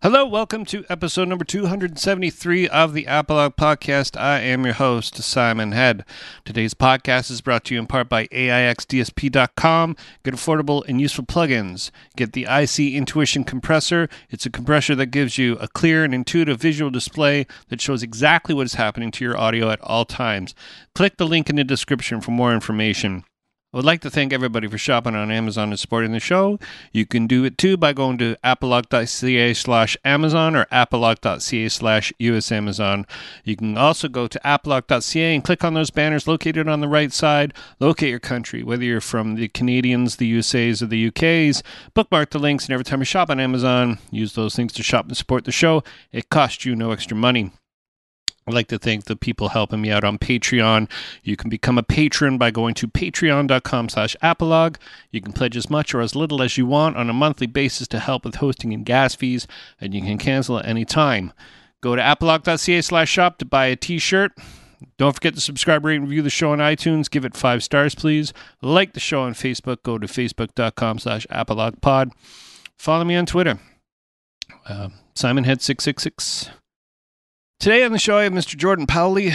Hello, welcome to episode number 273 of the Apolog Podcast. I am your host, Simon Head. Today's podcast is brought to you in part by AIXDSP.com. Get affordable and useful plugins. Get the IC Intuition Compressor. It's a compressor that gives you a clear and intuitive visual display that shows exactly what is happening to your audio at all times. Click the link in the description for more information. I would like to thank everybody for shopping on Amazon and supporting the show. You can do it too by going to apolog.ca slash Amazon or apolog.ca slash US Amazon. You can also go to apolog.ca and click on those banners located on the right side. Locate your country, whether you're from the Canadians, the USAs, or the UKs. Bookmark the links, and every time you shop on Amazon, use those links to shop and support the show. It costs you no extra money. I'd like to thank the people helping me out on Patreon. You can become a patron by going to patreon.com slash apolog. You can pledge as much or as little as you want on a monthly basis to help with hosting and gas fees, and you can cancel at any time. Go to apolog.ca slash shop to buy a t-shirt. Don't forget to subscribe, rate, and review the show on iTunes. Give it five stars, please. Like the show on Facebook. Go to facebook.com slash apologpod. Follow me on Twitter. Uh, SimonHead666. Today on the show, I have Mr. Jordan Powley.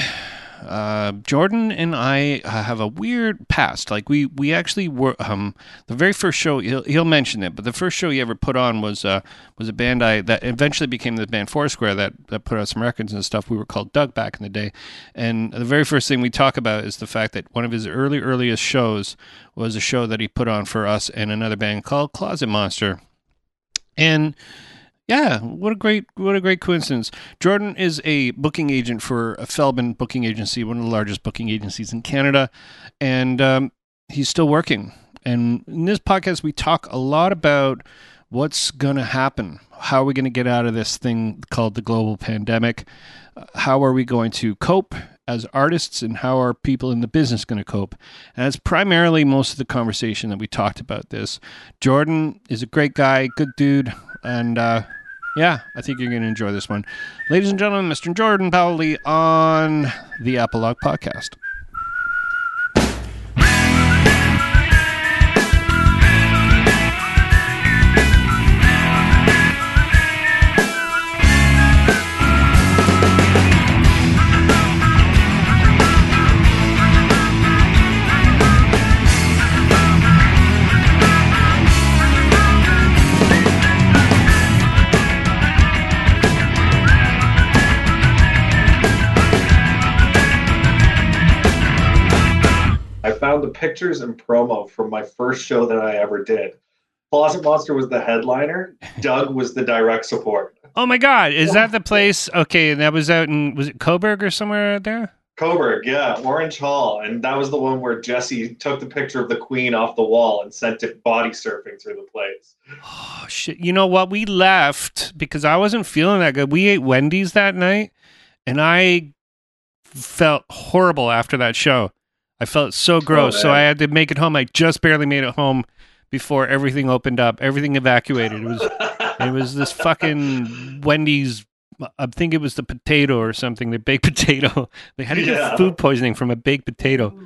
Uh, Jordan and I have a weird past. Like we, we actually were um, the very first show. He'll, he'll mention it, but the first show he ever put on was uh, was a band I that eventually became the band Foursquare that that put out some records and stuff. We were called Doug back in the day, and the very first thing we talk about is the fact that one of his early earliest shows was a show that he put on for us and another band called Closet Monster, and yeah, what a great what a great coincidence. Jordan is a booking agent for a Feldman booking agency, one of the largest booking agencies in Canada, and um, he's still working. And in this podcast, we talk a lot about what's going to happen. How are we going to get out of this thing called the global pandemic? How are we going to cope as artists, and how are people in the business going to cope? And that's primarily most of the conversation that we talked about. This Jordan is a great guy, good dude, and uh, yeah, I think you're going to enjoy this one. Ladies and gentlemen, Mr. Jordan Powley on the Apolog Podcast. Found the pictures and promo from my first show that I ever did. Closet Monster was the headliner. Doug was the direct support. Oh my God, is that the place? Okay, and that was out in was it Cobourg or somewhere out there? Cobourg, yeah, Orange Hall, and that was the one where Jesse took the picture of the Queen off the wall and sent it body surfing through the place. Oh shit! You know what? We left because I wasn't feeling that good. We ate Wendy's that night, and I felt horrible after that show. I felt so gross, so. I had to make it home. I just barely made it home before everything opened up. Everything evacuated. It was it was this fucking Wendy's. I think it was the potato or something. The baked potato. They had to get food poisoning from a baked potato.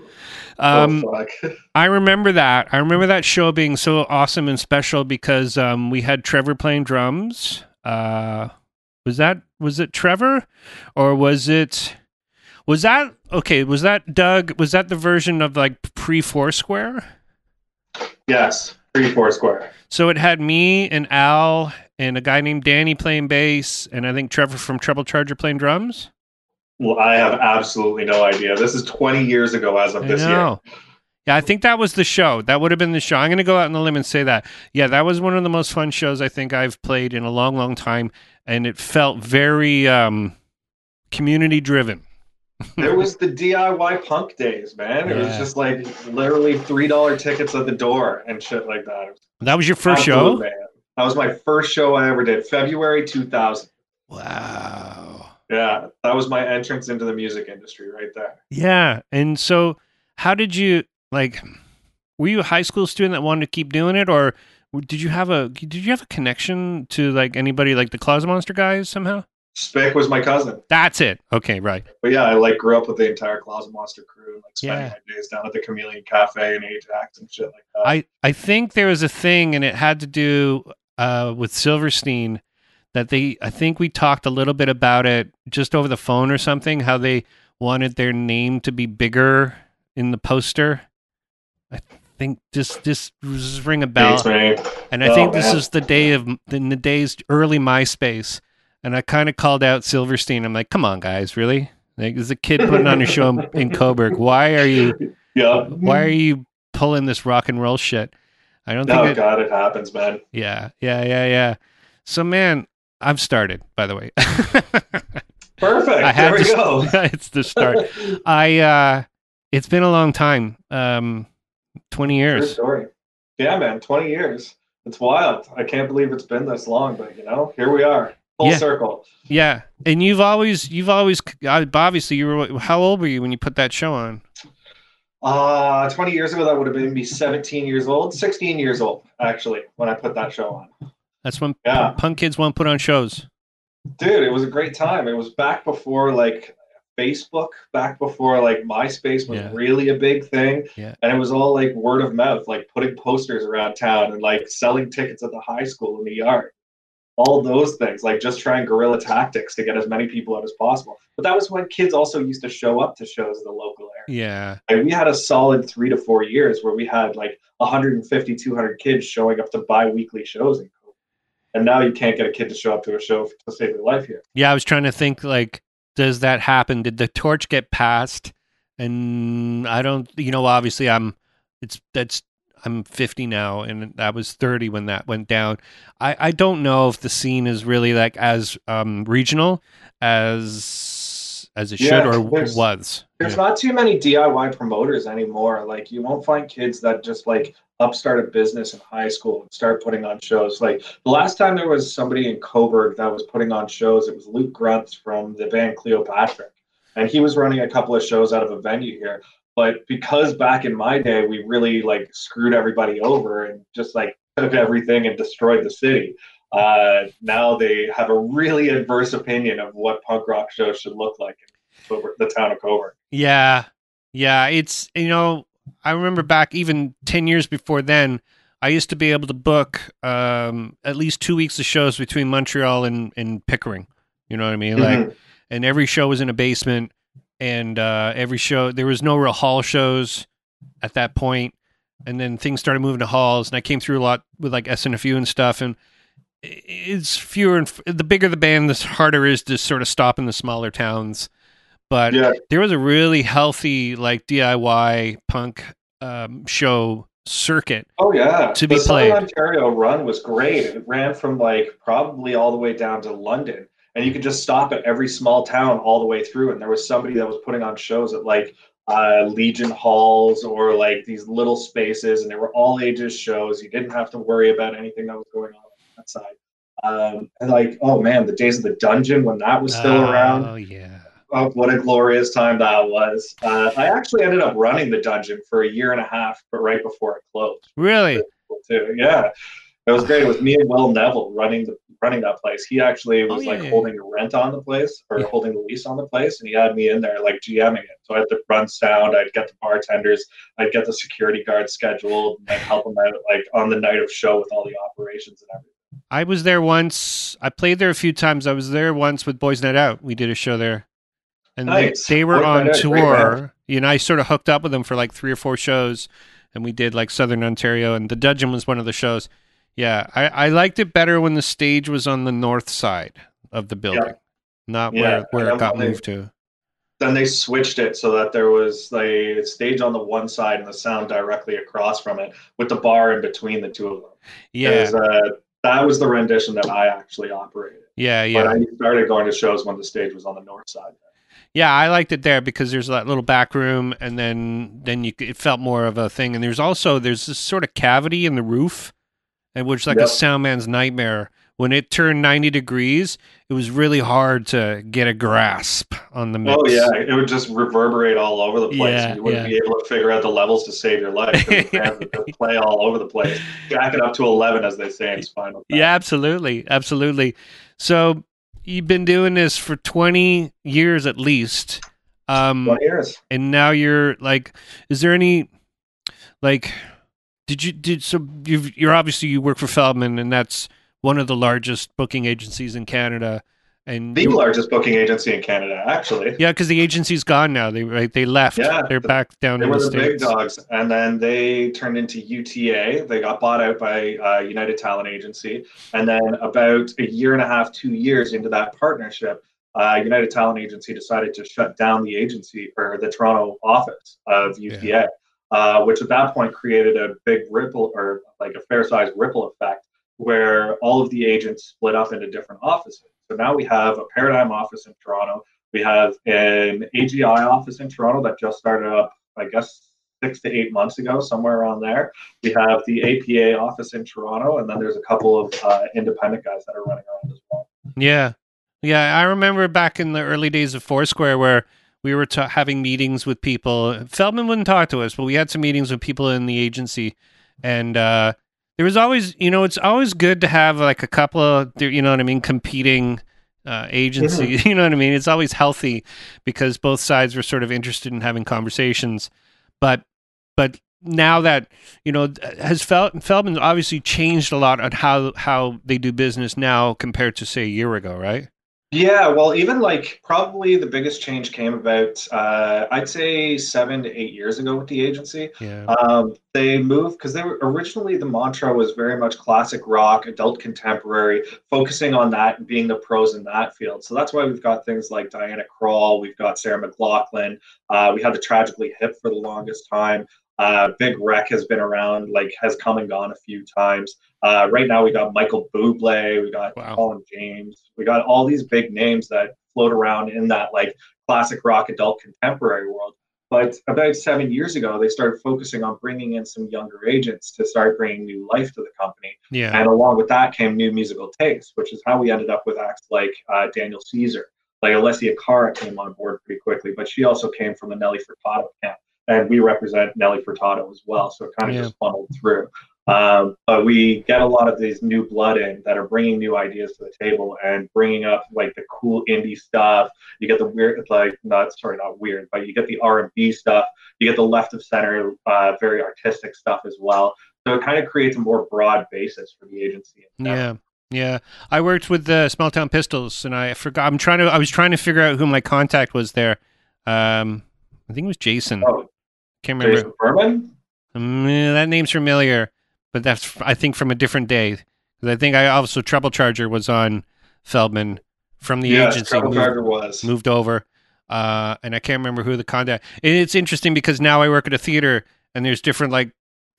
Um, oh. I remember that. I remember that show being so awesome and special because um, we had Trevor playing drums. Uh, was that was it Trevor, or was it was that okay? Was that Doug? Was that the version of like pre Foursquare? Yes, pre Foursquare. So it had me and Al and a guy named Danny playing bass, and I think Trevor from Treble Charger playing drums. Well, I have absolutely no idea. This is 20 years ago as of I this year. Yeah, I think that was the show. That would have been the show. I'm going to go out on the limb and say that. Yeah, that was one of the most fun shows I think I've played in a long, long time, and it felt very um, community driven. There was the DIY punk days, man. It was just like literally three dollar tickets at the door and shit like that. That was your first Absolute, show. man. That was my first show I ever did, February 2000. Wow. Yeah, that was my entrance into the music industry right there. Yeah, and so how did you like? Were you a high school student that wanted to keep doing it, or did you have a did you have a connection to like anybody like the Closet Monster guys somehow? Spick was my cousin, That's it. Okay, right. but yeah, I like grew up with the entire Closet Monster crew and like spending Yeah. my days down at the Chameleon Cafe and Ajax and shit like that. I I think there was a thing, and it had to do uh, with Silverstein. that they I think we talked a little bit about it just over the phone or something how they wanted their name to be bigger in the poster. I think this this ring a bell. And I Oh, think this man. is the day of in the days early MySpace. And I kind of called out Silverstein. I'm like, come on, guys, really? Like, there's a kid putting on a show in, in Cobourg. Why are you Yeah. why are you pulling this rock and roll shit? I don't think Oh it, God, it happens, man. yeah, yeah, yeah, yeah. So man, I've started, by the way. Perfect. I have there we to, go. it's the start. I uh it's been a long time. Um 20 True years. story. Yeah, man. Twenty years. It's wild. I can't believe it's been this long, but you know, here we are, full Yeah. circle. Yeah. And you've always you've always obviously you were how old were you when you put that show on? Uh, 20 years ago, that would have been me 17 years old, 16 years old, actually, when I put that show on. That's when Yeah. punk kids want to put on shows. Dude, it was a great time. It was back before like Facebook, back before like MySpace was Yeah. really a big thing. Yeah. And it was all like word of mouth, like putting posters around town and like selling tickets at the high school in the yard. All those things, like just trying guerrilla tactics to get as many people out as possible. But that was when kids also used to show up to shows in the local area. Yeah. Like we had a solid three to four years where we had like 150, 200 kids showing up to bi-weekly shows in And now you can't get a kid to show up to a show to save their life here. Yeah, I was trying to think like does that happen? Did the torch get passed? And I don't you know, obviously I'm it's that's I'm 50 now and I was 30 when that went down. I I don't know if the scene is really like as um regional as as it Yeah, should or there's- was. There's Yeah. not too many DIY promoters anymore. Like you won't find kids that just like upstart a business in high school and start putting on shows. Like the last time there was somebody in Cobourg that was putting on shows, it was Luke Gruntz from the band Cleopatra. And he was running a couple of shows out of a venue here. But because back in my day we really like screwed everybody over and just like took everything and destroyed the city. Uh, now they have a really adverse opinion of what punk rock shows should look like in the town of Cobourg. Yeah. Yeah, it's you know, I remember back even 10 years before then, I used to be able to book um at least 2 weeks of shows between Montreal and and Pickering. You know what I mean? Like Mhm. And every show was in a basement and uh every show there was no real hall shows at that point and then things started moving to halls and I came through a lot with like SNFU and stuff and it's fewer and f- the bigger the band the harder it is to sort of stop in the smaller towns but yeah, there was a really healthy like DIY punk um, show circuit. oh yeah. To be the Southern played. Ontario run was great. It ran from like probably all the way down to London, and you could just stop at every small town all the way through. And there was somebody that was putting on shows at like uh, Legion halls or like these little spaces, and they were all ages shows. You didn't have to worry about anything that was going on on that side. Um, and like, oh man, the days of the dungeon when that was still around. Oh yeah. Oh, what a glorious time that was. Uh, I actually ended up running the dungeon for a year and a half, but right before it closed Really? too. Yeah. It was great. It was me and Will Neville running the running that place. He actually oh, was Oh, yeah, like yeah, holding the rent on the place or Yeah. holding the lease on the place, and he had me in there like GMing it. So I had to run sound. I'd get the bartenders. I'd get the security guards scheduled, and help them out like on the night of show with all the operations and everything. I was there once. I played there a few times. I was there once with Boys Night Out. We did a show there. And Nice. they, they were Boys on Night tour. You know, I sort of hooked up with them for like three or four shows and we did like Southern Ontario and the Dungeon was one of the shows. Yeah. I, I liked it better when the stage was on the north side of the building. Not Yeah, where, where it got they- moved to. Then they switched it so that there was a stage on the one side and the sound directly across from it, with the bar in between the two of them. Yeah, uh, that was the rendition that I actually operated. Yeah. But Yeah. I started going to shows when the stage was on the north side. Yeah, I liked it there because there's that little back room, and then then you it felt more of a thing. And there's also there's this sort of cavity in the roof, and which like a sound man's nightmare. When it turned 90 degrees, it was really hard to get a grasp on the mix. Oh yeah, it would just reverberate all over the place. Yeah, you wouldn't yeah. be able to figure out the levels to save your life. Play all over the place. Jack it up to eleven, as they say in Spinal. Tap. Yeah, absolutely, absolutely. So you've been doing this for 20 years at least. Um, twenty years. and now you're like is there any like did you did so you've you're obviously you work for feldman and that's one of the largest booking agencies in Canada. And the largest booking agency in Canada, actually. Yeah, because the agency's gone now. They right, they left. Yeah, they're the, back down. They were the, the big dogs, and then they turned into UTA. They got bought out by uh, United Talent Agency, and then about a year and a half, two years into that partnership, uh, United Talent Agency decided to shut down the agency or the Toronto office of UTA. Yeah. Uh, which at that point created a big ripple or like a fair sized ripple effect where all of the agents split up into different offices. So now we have a Paradigm office in Toronto. We have an AGI office in Toronto that just started up, I guess, six to eight months ago, somewhere around there. We have the APA office in Toronto, and then there's a couple of uh, independent guys that are running around as well. Yeah. Yeah. I remember back in the early days of Foursquare where we were ta- having meetings with people. Feldman wouldn't talk to us, but we had some meetings with people in the agency. And, uh, there was always, you know, it's always good to have like a couple of, you know what I mean, competing uh, agencies. Mm-hmm. You know what I mean? It's always healthy because both sides were sort of interested in having conversations. But, but now that you know, has Fel- Feldman obviously changed a lot on how how they do business now compared to say a year ago, right? Yeah, well, even like probably the biggest change came about, uh, I'd say seven to eight years ago with the agency. Yeah. Um, they moved because they were originally the mantra was very much classic rock, adult contemporary, focusing on that and being the pros in that field. So that's why we've got things like Diana Krall, we've got Sarah McLachlan, uh, we had the Tragically Hip for the longest time. Uh, Big Wreck has been around, like has come and gone a few times. Uh, right now, we got Michael Bublé, we got wow. Colin James, we got all these big names that float around in that like classic rock adult contemporary world. But about seven years ago, they started focusing on bringing in some younger agents to start bringing new life to the company. Yeah. And along with that came new musical taste, which is how we ended up with acts like uh, Daniel Caesar. Like Alessia Cara came on board pretty quickly, but she also came from the Nelly Furtado camp and we represent Nelly Furtado as well. So it kind of yeah. just funneled through. Um, but we get a lot of these new blood in that are bringing new ideas to the table and bringing up like the cool indie stuff. You get the weird, like not sorry, not weird, but you get the R and B stuff. You get the left of center, uh, very artistic stuff as well. So it kind of creates a more broad basis for the agency. Yeah. Yeah, I worked with the Small Town Pistols, and I forgot. I'm trying to. I was trying to figure out who my contact was there. Um, I think it was Jason. Oh, can't remember. Jason Furman? Mm, that name's familiar, but that's I think from a different day. Because I think I also Treble Charger was on Feldman from the yes, agency. Treble Charger was moved over, uh, and I can't remember who the contact. it's interesting because now I work at a theater, and there's different like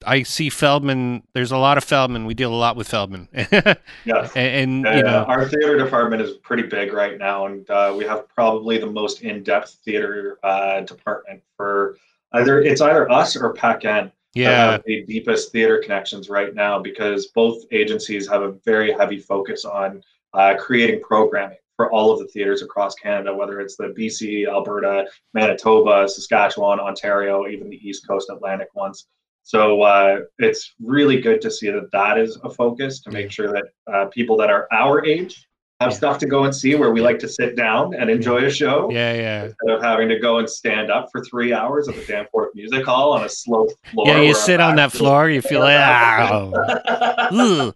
I see Feldman. There's a lot of Feldman. We deal a lot with Feldman. yes. And, and you know, our theater department is pretty big right now, and uh, we have probably the most in-depth theater uh, department for either it's either us or Paquin yeah the deepest theater connections right now because both agencies have a very heavy focus on uh, creating programming for all of the theaters across Canada, whether it's the BC, Alberta, Manitoba, Saskatchewan, Ontario, even the East Coast Atlantic ones. So uh, it's really good to see that that is a focus to make sure that uh, people that are our age have yeah. stuff to go and see where we like to sit down and enjoy a show. Yeah, yeah. Instead of having to go and stand up for three hours at the Danforth Music Hall on a slow floor. Yeah, you sit on that floor, you feel like, oh.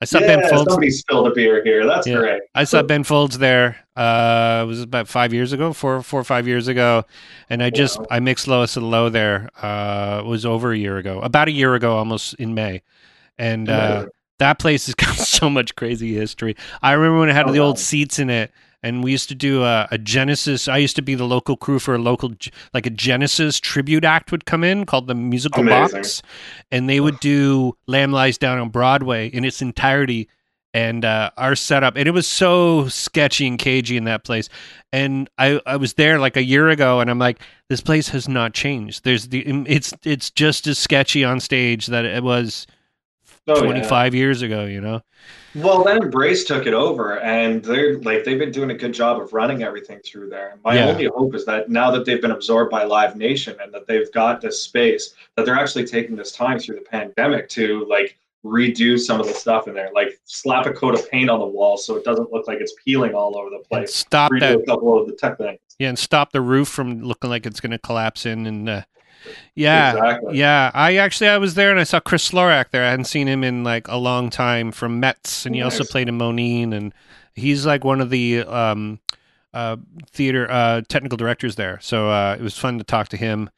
I saw yeah, Ben Folds. Somebody spilled a beer here. That's yeah. great. I saw Ben Folds there. Uh, it was about five years ago, four, four or five years ago, and I just I mixed Lowest of the Low there. Uh, it was over a year ago, about a year ago, almost in May, and uh, that place has got so much crazy history. I remember when it had oh, the old seats in it, and we used to do a, a, Genesis. I used to be the local crew for a local, like a Genesis tribute act would come in called the Musical Amazing. Box, and they would do Lamb Lies Down on Broadway in its entirety. And uh, our setup, and it was so sketchy and cagey in that place. And I, I was there like a year ago, and I'm like, this place has not changed. There's the, it's, it's just as sketchy on stage that it was oh, 25 yeah. years ago, you know? Well, then Embrace took it over, and they're like they've been doing a good job of running everything through there. My yeah. only hope is that now that they've been absorbed by Live Nation and that they've got this space, that they're actually taking this time through the pandemic to like redo some of the stuff in there, like slap a coat of paint on the wall so it doesn't look like it's peeling all over the place. And stop redo that. a couple of the tech things. Yeah, and stop the roof from looking like it's going to collapse in and. Uh Yeah, Exactly. yeah. I actually I was there and I saw Chris Slorak there. I hadn't seen him in like a long time from Mets, and he also played in Moneen, and he's like one of the um, uh, theater uh, technical directors there. So uh, it was fun to talk to him.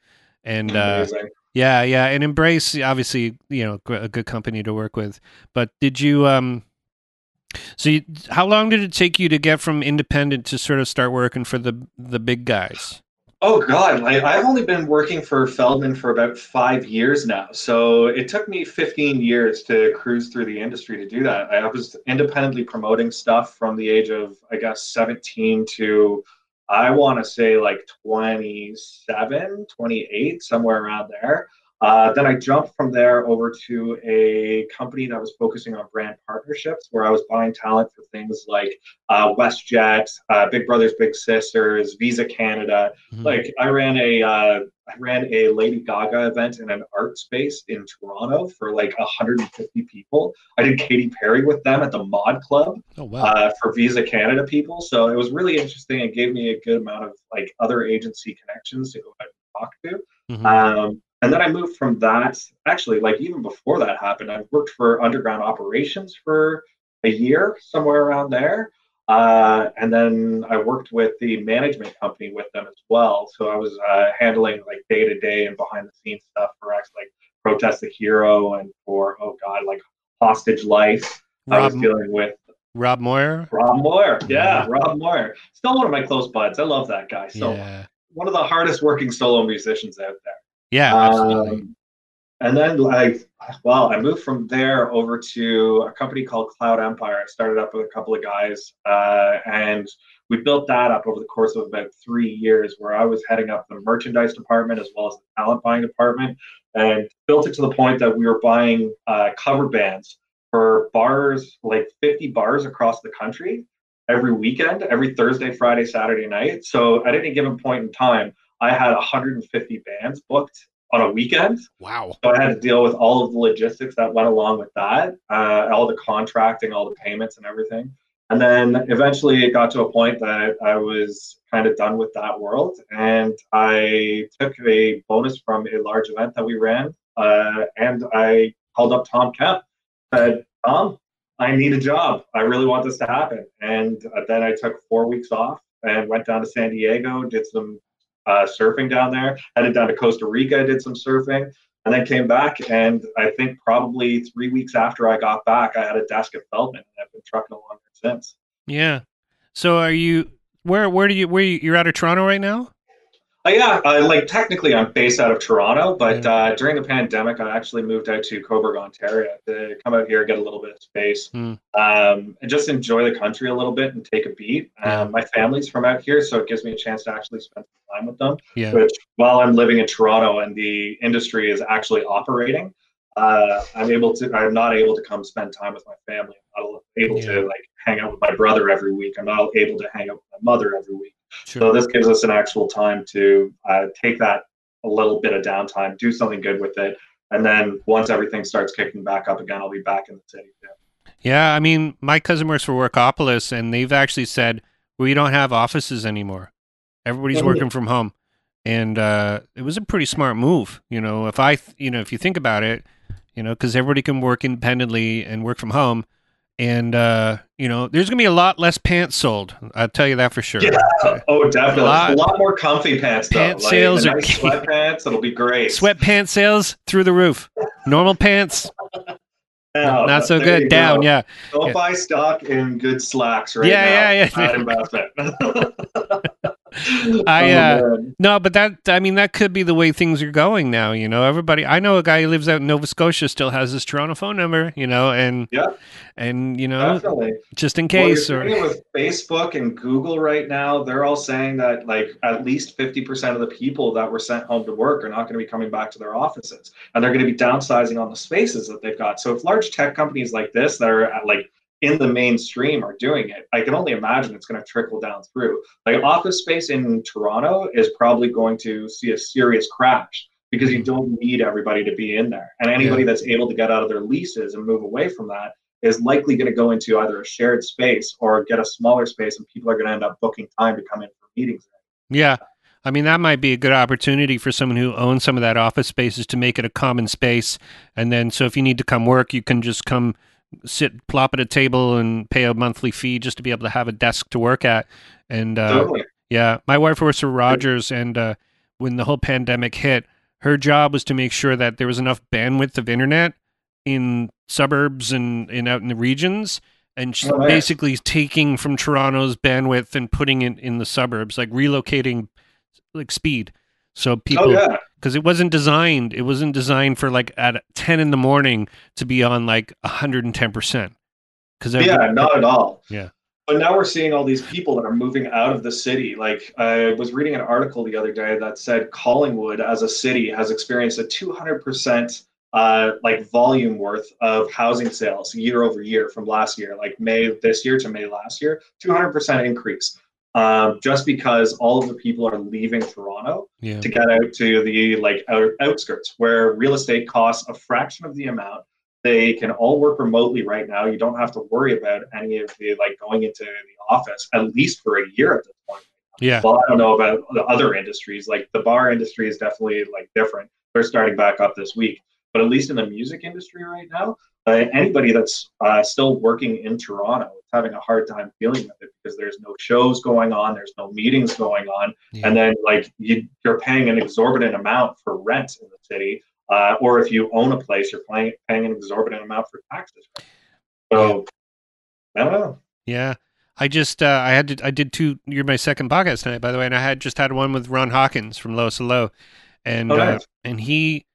And uh, yeah, yeah, and Embrace obviously you know a good company to work with. But did you um? So you, how long did it take you to get from independent to sort of start working for the the big guys? Oh God, like, I've only been working for Feldman for about five years now. So it took me 15 years to cruise through the industry to do that. I was independently promoting stuff from the age of, I guess, 17 to, I want to say like 27, 28, somewhere around there. Uh, then I jumped from there over to a company that was focusing on brand partnerships, where I was buying talent for things like uh, WestJet, uh, Big Brothers Big Sisters, Visa Canada. Mhm. Like I ran a uh, I ran a Lady Gaga event in an art space in Toronto for like 150 people. I did Katy Perry with them at the Mod Club oh wow, uh, for Visa Canada people. So it was really interesting. It gave me a good amount of like other agency connections to go out and talk to. Mhm. Um, and then I moved from that. Actually, like even before that happened, I worked for Underground Operations for a year, somewhere around there. Uh, and then I worked with the management company with them as well. So I was uh, handling like day to day and behind the scenes stuff for actually like Protest the Hero and for oh god, like Hostage Life. I was dealing with Rob Moyer. Rob Moyer. Yeah, Rob Moyer. Still one of my close buds. I love that guy. So yeah, one of the hardest working solo musicians out there. Yeah, absolutely. Um, and then like, well, I moved from there over to a company called Cloud Empire. I started up with a couple of guys, uh, and we built that up over the course of about three years, where I was heading up the merchandise department as well as the talent buying department, and built it to the point that we were buying uh, cover bands for bars, like 50 bars across the country every weekend, every Thursday, Friday, Saturday night. So at any given point in time, I had 150 bands booked on a weekend. wow. So I had to deal with all of the logistics that went along with that, uh, all the contracting, all the payments, and everything. And then eventually it got to a point that I was kind of done with that world. And I took a bonus from a large event that we ran. Uh, and I called up Tom Kemp, said, Tom, I need a job. I really want this to happen. And uh, then I took four weeks off and went down to San Diego, did some uh, surfing down there, headed down to Costa Rica, I did some surfing, and then came back. And I think probably three weeks after I got back, I had a desk at Feldman, and I've been trucking along since. Yeah. So are you where where do you where you, you're out of Toronto right now? Uh, yeah, uh, like technically I'm based out of Toronto, but uh, during the pandemic, I actually moved out to Cobourg, Ontario to come out here, get a little bit of space, Hmm. um, and just enjoy the country a little bit and take a beat. Um, my family's from out here, so it gives me a chance to actually spend some time with them. Yeah. Which, while I'm living in Toronto and the industry is actually operating, uh, I'm able to. I'm not able to come spend time with my family. I'm not able Yeah. to like hang out with my brother every week. I'm not able to hang out with my mother every week. Sure. So this gives us an actual time to uh, take that a little bit of downtime, do something good with it, and then once everything starts kicking back up again, I'll be back in the city. too. Yeah, I mean, my cousin works for Workopolis, and they've actually said we don't have offices anymore. Everybody's working from home, and uh, it was a pretty smart move. You know, if I, th- you know, if you think about it, you know, because everybody can work independently and work from home, and uh, you know, there's gonna be a lot less pants sold. I'll tell you that for sure. Yeah. Oh, definitely. A lot- a lot more comfy pants though. Pant like, sales the are nice sweatpants. It'll be great. Sweatpants sales through the roof. Normal pants, Yeah, not so good. Down, go. yeah. Don't Yeah. buy stock in good slacks right Yeah, now. yeah, yeah. Investment. I, uh. No, but that I mean that could be the way things are going now. You know, everybody. I know a guy who lives out in Nova Scotia still has his Toronto phone number. You know, and Yeah. and you know, Definitely. just in Well, case or with Facebook and Google right now, they're all saying that like at least 50% of the people that were sent home to work are not going to be coming back to their offices and they're going to be downsizing on the spaces that they've got. So if large tech companies like this that are at, like in the mainstream are doing it, I can only imagine it's going to trickle down through. Like office space in Toronto is probably going to see a serious crash because you mm-hmm. don't need everybody to be in there. And anybody that's able to get out of their leases and move away from that is likely going to go into either a shared space or get a smaller space, and people are going to end up booking time to come in for meetings. yeah. I mean, that might be a good opportunity for someone who owns some of that office spaces to make it a common space. And then, so if you need to come work, you can just come sit, plop at a table and pay a monthly fee just to be able to have a desk to work at. And uh, Totally. yeah, my wife works for Rogers, and uh, when the whole pandemic hit, her job was to make sure that there was enough bandwidth of internet in suburbs and, and out in the regions. And she's Oh, basically taking from Toronto's bandwidth and putting it in the suburbs, like relocating like speed. So people, Oh yeah. Because it wasn't designed, it wasn't designed for like at 10 in the morning to be on like 110%. Because Yeah, not at all. Yeah. But now we're seeing all these people that are moving out of the city. Like I was reading an article the other day that said Collingwood as a city has experienced a 200% uh, like volume worth of housing sales year over year from last year, like May this year to May last year, 200% increase. Um, just because all of the people are leaving Toronto yeah. to get out to the like out, outskirts where real estate costs a fraction of the amount they can all work remotely right now. You don't have to worry about any of the like going into the office at least for a year at this point. Yeah. well i don't know about the other industries. Like the bar industry is definitely like different. They're starting back up this week. But at least in the music industry right now uh, anybody that's uh, still working in toronto having a hard time dealing with it because there's no shows going on there's no meetings going on Yeah. and then like you, you're paying an exorbitant amount for rent in the city, uh, or if you own a place, you're paying paying an exorbitant amount for taxes. So I don't know. Yeah. I just uh, I had to I did two you're my second podcast tonight by the way and I had just had one with Ron Hawkins from Lowest of the Low and Oh, uh, and he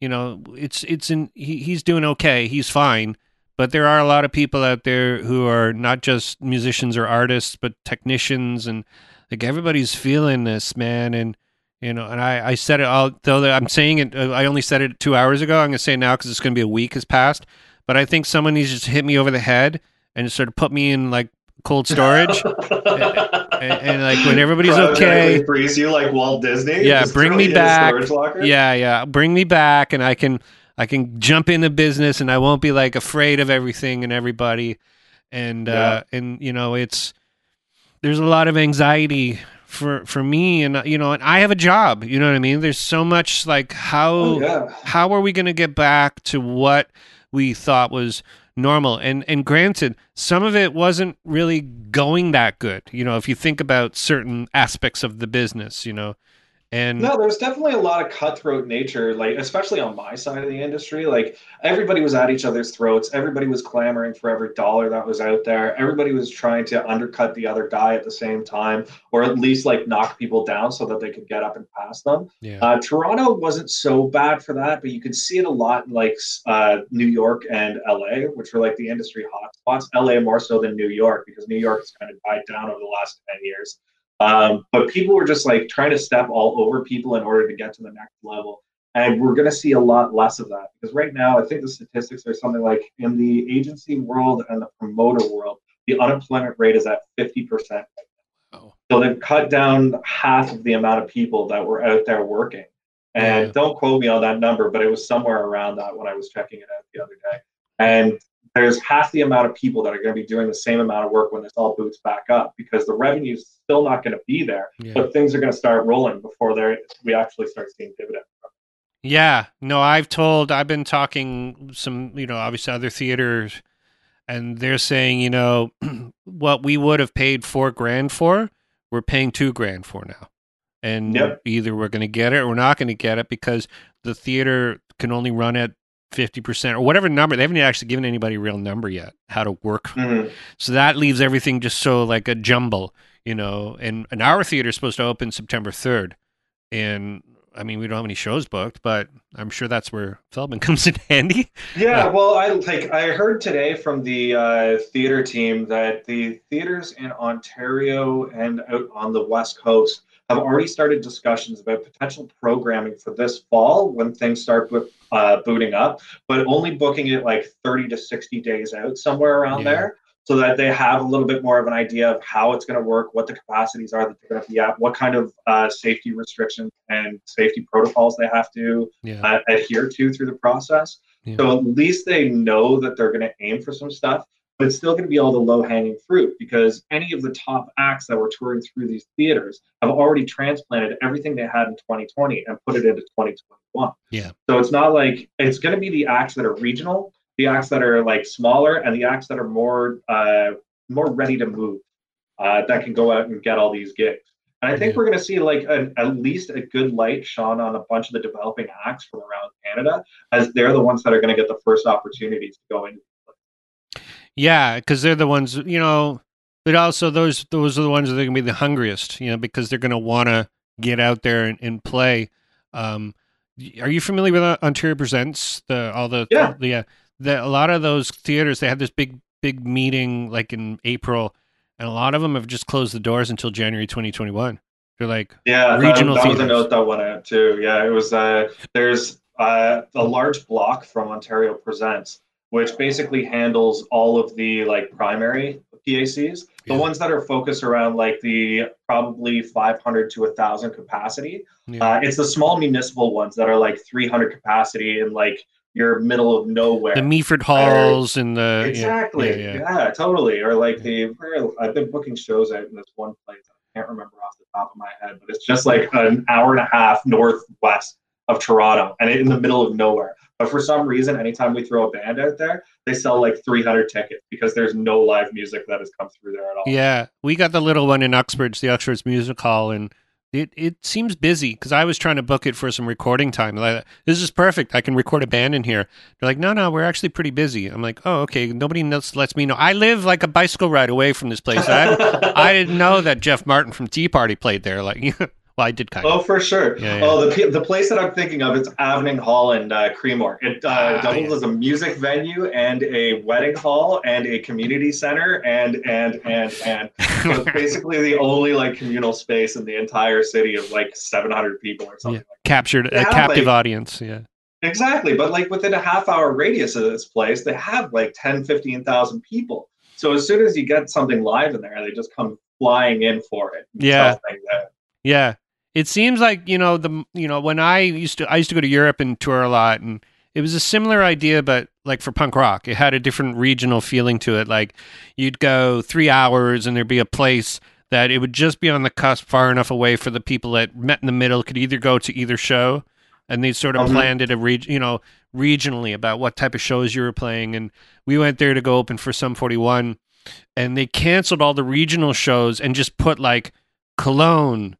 you know it's it's in he, he's doing okay he's fine but there are a lot of people out there who are not just musicians or artists but technicians and like everybody's feeling this man and you know and I I said it all though I'm saying it uh, I only said it 2 hours ago I'm going to say it now cuz it's going to be a week has passed but I think someone needs to just hit me over the head and sort of put me in like cold storage and, and, like when everybody's okay freeze you like Walt Disney. Yeah, bring me you in a back. yeah yeah bring me back and i can i can jump into business and i won't be like afraid of everything and everybody. And uh and you know it's there's a lot of anxiety for for me and you know and i have a job you know what i mean? There's so much like how Oh, yeah. how are we going to get back to what we thought was normal? And and granted some of it wasn't really going that good you know if you think about certain aspects of the business you know and No, there's definitely a lot of cutthroat nature, like especially on my side of the industry. Like everybody was at each other's throats. Everybody was clamoring for every dollar that was out there. Everybody was trying to undercut the other guy at the same time, or at least like knock people down so that they could get up and pass them. yeah Uh, Toronto wasn't so bad for that, but you could see it a lot in like uh, New York and LA, which were like the industry hotspots. LA more so than New York because New York has kind of died down over the last 10 years. Um, but people were just like trying to step all over people in order to get to the next level. And we're going to see a lot less of that because right now, I think the statistics are something like in the agency world and the promoter world, the unemployment rate is at 50%. Oh. So they've cut down half of the amount of people that were out there working. And Yeah. don't quote me on that number, but it was somewhere around that when I was checking it out the other day. And there's half the amount of people that are going to be doing the same amount of work when this all boots back up because the revenue is still not going to be there, yeah but things are going to start rolling before they we actually start seeing dividends. Yeah, no, I've told, I've been talking some, you know, obviously other theaters, and they're saying, you know, what we would have paid four grand for, we're paying two grand for now. And Yep. either we're going to get it or we're not going to get it because the theater can only run at 50% or whatever number. They haven't actually given anybody a real number yet, how to work. Mhm. So that leaves everything just so like a jumble, you know. And, and our theater is supposed to open September 3rd. And I mean, we don't have any shows booked, but I'm sure that's where Feldman comes in handy. Yeah, well, I like I heard today from the uh, theater team that the theaters in Ontario and out on the West Coast have already started discussions about potential programming for this fall when things start bo- uh, booting up, but only booking it like 30 to 60 days out, somewhere around Yeah. there, so that they have a little bit more of an idea of how it's going to work, what the capacities are that they're going to be at, what kind of uh, safety restrictions and safety protocols they have to Yeah. uh, adhere to through the process. Yeah. So at least they know that they're going to aim for some stuff. But it's still going to be all the low hanging fruit because any of the top acts that were touring through these theaters have already transplanted everything they had in 2020 and put it into 2021. Yeah. So it's not like it's going to be the acts that are regional, the acts that are like smaller, and the acts that are more uh, more ready to move uh, that can go out and get all these gigs. And I think Yeah. we're going to see like a, at least a good light shone on a bunch of the developing acts from around Canada, as they're the ones that are going to get the first opportunities to go in. Yeah, because they're the ones, you know. But also, those those are the ones that are going to be the hungriest, you know, because they're going to want to get out there and, and play. Um, are you familiar with uh, Ontario Presents? The all the Yeah. the, the a lot of those theaters they had this big big meeting like in April, and a lot of them have just closed the doors until January 2021. They're like, Yeah, Regional that, that was a note that went out too. Yeah, it was. Uh, there's uh, a large block from Ontario Presents, which basically handles all of the like primary PACs, the Yeah. ones that are focused around like the probably 500 to 1,000 capacity. yeah, Uh, it's the small municipal ones that are like 300 capacity in like your middle of nowhere. the Meaford Halls and the Exactly. yeah, Yeah, yeah. totally. Or like the I've been booking shows out in this one place. I can't remember off the top of my head, but it's just like an hour and a half northwest of Toronto and in the middle of nowhere. But for some reason, anytime we throw a band out there, they sell like 300 tickets because there's no live music that has come through there at all. Yeah, we got the little one in Uxbridge, the Uxbridge Music Hall, and it, it seems busy because I was trying to book it for some recording time. Like, this is perfect. I can record a band in here. They're like, no, no, we're actually pretty busy. I'm like, oh, okay. Nobody else lets me know. I live like a bicycle ride away from this place. I, I didn't know that Jeff Martin from Tea Party played there. Like, well, I did kind of. Oh, for sure. Yeah, yeah. Oh, the the place that I'm thinking of is Avening Hall in uh, Creemore. It uh, Ah, doubles yeah. as a music venue and a wedding hall and a community center and and and and. So basically the only like communal space in the entire city of like 700 people or something. like Captured a captive like- audience. Yeah. Exactly, but like within a half hour radius of this place, they have like 10, 15,000 people. So as soon as you get something live in there, they just come flying in for it. Yeah. sell things out. Yeah. It seems like, you know, the you know, when I used to I used to go to Europe and tour a lot and it was a similar idea but like for punk rock. It had a different regional feeling to it. Like you'd go 3 hours and there'd be a place that it would just be on the cusp far enough away for the people that met in the middle could either go to either show and they sort of Mhm. planned it a reg- you know regionally about what type of shows you were playing and we went there to go open for Sum 41 and they canceled all the regional shows and just put like Cologne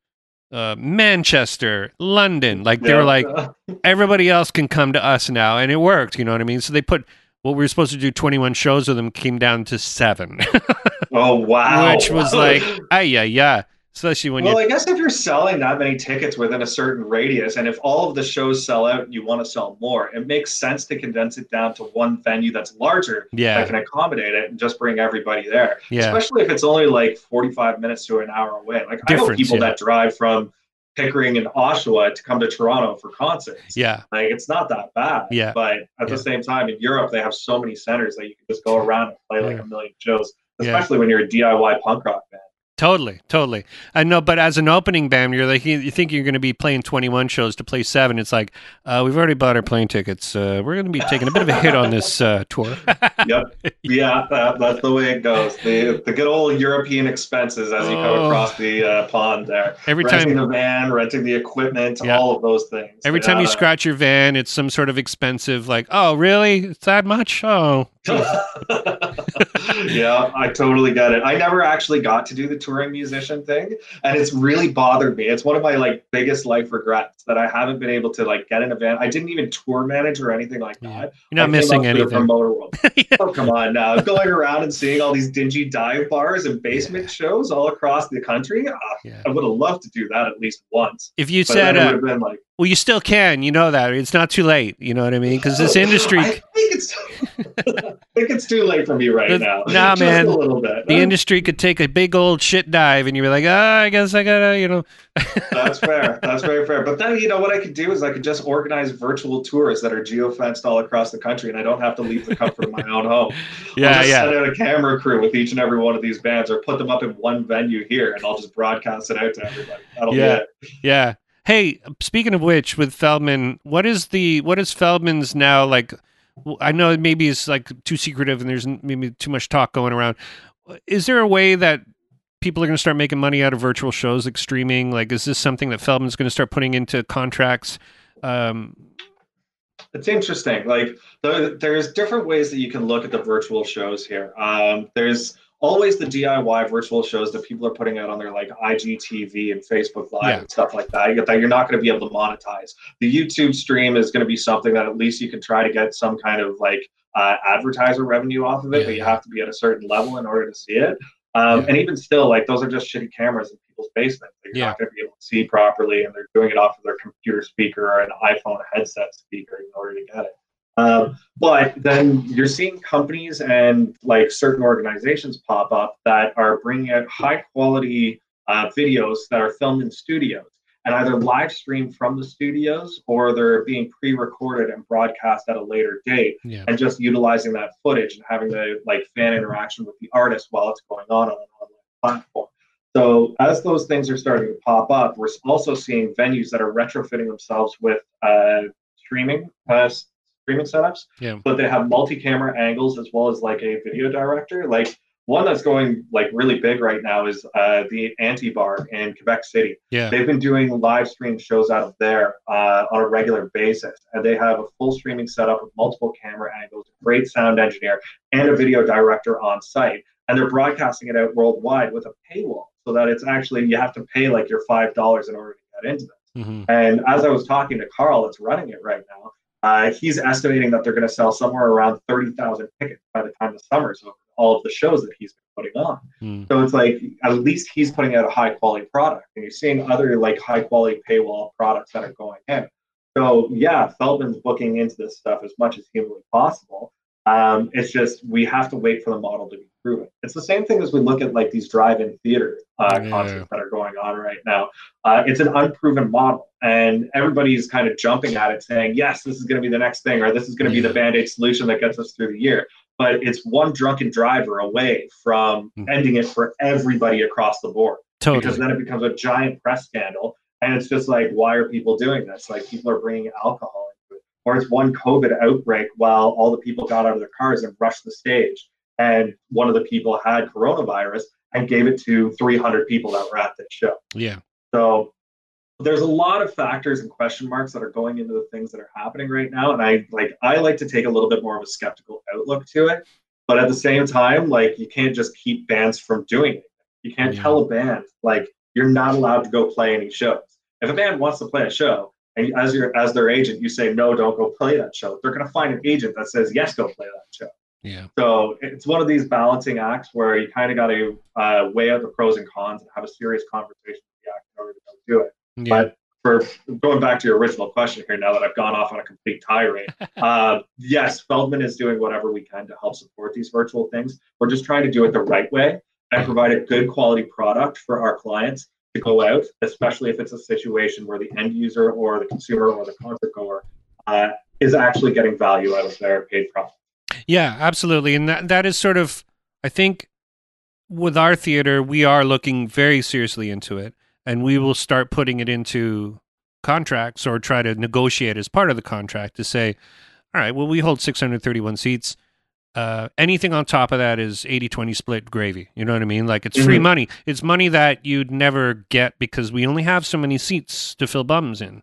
uh, Manchester, London. Like they were like, everybody else can come to us now, and it worked. You know what I mean? So they put what we were supposed to do 21 shows with them came down to seven, oh wow, which was like, ah, yeah, yeah. Especially when well, you, I guess if you're selling that many tickets within a certain radius, and if all of the shows sell out and you want to sell more, it makes sense to condense it down to one venue that's larger yeah, that can accommodate it and just bring everybody there. yeah, Especially if it's only like 45 minutes to an hour away. Like I know people yeah. that drive from Pickering and Oshawa to come to Toronto for concerts. yeah, Like it's not that bad. Yeah. But at Yeah. the same time, in Europe, they have so many centers that you can just go around and play like a million shows. Yeah. Especially when you're a DIY punk rock band. Totally, totally. I know, but as an opening band, you're like, you, you think you're going to be playing 21 shows to play seven. It's like, uh, we've already bought our plane tickets. Uh, we're going to be taking a bit of a hit on this uh, tour. yep. Yeah, that, that's the way it goes. The the good old European expenses as you come Oh. across the uh, pond there. Every renting time, the van, renting the equipment, Yeah. all of those things. every time you scratch your van, it's some sort of expensive. Like, oh, really? It's that much? Oh, yeah, I totally get it. I never actually got to do the touring musician thing, and it's really bothered me. It's one of my like biggest life regrets that I haven't been able to like get an event. I didn't even tour manage or anything like Yeah. that. you're not missing anything. Promoter world. Oh come on now, going around and seeing all these dingy dive bars and basement shows all across the country. ah, Yeah. I would have loved to do that at least once. If you But said, it uh, would have been like well, you still can, you know that. It's not too late. You know what I mean? Because this industry. I think it's think it's too late for me right The- now. nah, Just man. a little bit. the industry could take a big old shit dive and you'd be like, ah, I guess I gotta, you know. That's fair. That's very fair. But then, you know, what I could do is I could just organize virtual tours that are geofenced all across the country, and I don't have to leave the comfort of my own home. I'll Yeah, just yeah. Send out a camera crew with each and every one of these bands, or put them up in one venue here, and I'll just broadcast it out to everybody. That'll Yeah. be it. Yeah. Hey, speaking of which, with Feldman, what is the what is Feldman's now like? I know maybe it's like too secretive and there's maybe too much talk going around. Is there a way that people are going to start making money out of virtual shows like streaming? Like, is this something that Feldman's going to start putting into contracts? Um, it's interesting. Like, the, there's different ways that you can look at the virtual shows here. Um, there's always the DIY virtual shows that people are putting out on their like IGTV and Facebook Live yeah. and stuff like that. That you're not going to be able to monetize. The YouTube stream is going to be something that at least you can try to get some kind of like uh, advertiser revenue off of it, yeah. but you have to be at a certain level in order to see it. Um, yeah. And even still, like those are just shitty cameras in people's basements that you're not going to be able to see properly, and they're doing it off of their computer speaker or an iPhone headset speaker in order to get it. Um, but then you're seeing companies and like certain organizations pop up that are bringing out high quality uh, videos that are filmed in studios and either live streamed from the studios or they're being pre-recorded and broadcast at a later date yeah. and just utilizing that footage and having the like fan interaction with the artist while it's going on on an online platform so as those things are starting to pop up we're also seeing venues that are retrofitting themselves with uh, streaming uh, streaming setups. Yeah. But they have multi-camera angles as well as like a video director. Like one that's going like really big right now is uh, the Anti Bar in Quebec City. Yeah. They've been doing live stream shows out of there uh, on a regular basis, and they have a full streaming setup with multiple camera angles, great sound engineer, and a video director on site. And they're broadcasting it out worldwide with a paywall, so that it's actually you have to pay like your five dollars in order to get into this. Mm-hmm. And as I was talking to Carl, that's running it right now, uh, he's estimating that they're going to sell somewhere around 30,000 tickets by the time the summer's over, all of the shows that he's been putting on. Mm. So it's like, at least he's putting out a high quality product. And you're seeing other like high quality paywall products that are going in. So yeah, Feldman's booking into this stuff as much as humanly possible. Um, it's just we have to wait for the model to be proven. It's the same thing as we look at like these drive-in theater uh, yeah. concerts that are going on right now. Uh, it's an unproven model, and everybody's kind of jumping at it, saying, "Yes, this is going to be the next thing," or "This is going to yeah. be the band-aid solution that gets us through the year." But it's one drunken driver away from mm-hmm. ending it for everybody across the board. Totally. Because then it becomes a giant press scandal, and it's just like, why are people doing this? Like people are bringing alcohol into it, or it's one COVID outbreak while all the people got out of their cars and rushed the stage. And one of the people had coronavirus and gave it to 300 people that were at the show. Yeah. So there's a lot of factors and question marks that are going into the things that are happening right now. And I like I like to take a little bit more of a skeptical outlook to it. But at the same time, like you can't just keep bands from doing it. You can't yeah. tell a band like you're not allowed to go play any shows. If a band wants to play a show, and as your as their agent, you say no, don't go play that show. They're going to find an agent that says yes, go play that show. Yeah. So it's one of these balancing acts where you kind of got to uh, weigh out the pros and cons and have a serious conversation with the act in order to do it. Yeah. But for going back to your original question here, now that I've gone off on a complete tirade, uh, yes, Feldman is doing whatever we can to help support these virtual things. We're just trying to do it the right way and provide a good quality product for our clients to go out, especially if it's a situation where the end user or the consumer or the concert goer uh, is actually getting value out of their paid product. Yeah, absolutely, and that that is sort of, I think, with our theater, we are looking very seriously into it, and we will start putting it into contracts or try to negotiate as part of the contract to say, all right, well, we hold 631 seats uh, anything on top of that is 80 20 split gravy. You know what I mean? Like it's free mm-hmm. money. It's money that you'd never get because we only have so many seats to fill bums in.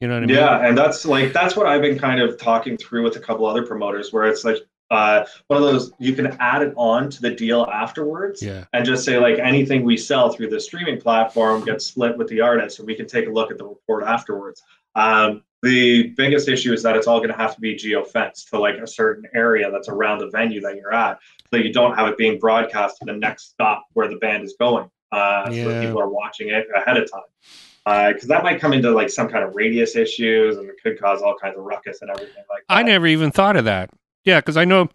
You know what I mean? Yeah, and that's like that's what I've been kind of talking through with a couple other promoters where it's like uh, one of those you can add it on to the deal afterwards yeah. and just say like anything we sell through the streaming platform gets split with the artist and we can take a look at the report afterwards um, the biggest issue is that it's all going to have to be geo fenced to like a certain area that's around the venue that you're at, so you don't have it being broadcast to the next stop where the band is going, uh, yeah. so people are watching it ahead of time. Because uh, that might come into like some kind of radius issues, and it could cause all kinds of ruckus and everything like that. I never even thought of that. Yeah, because I know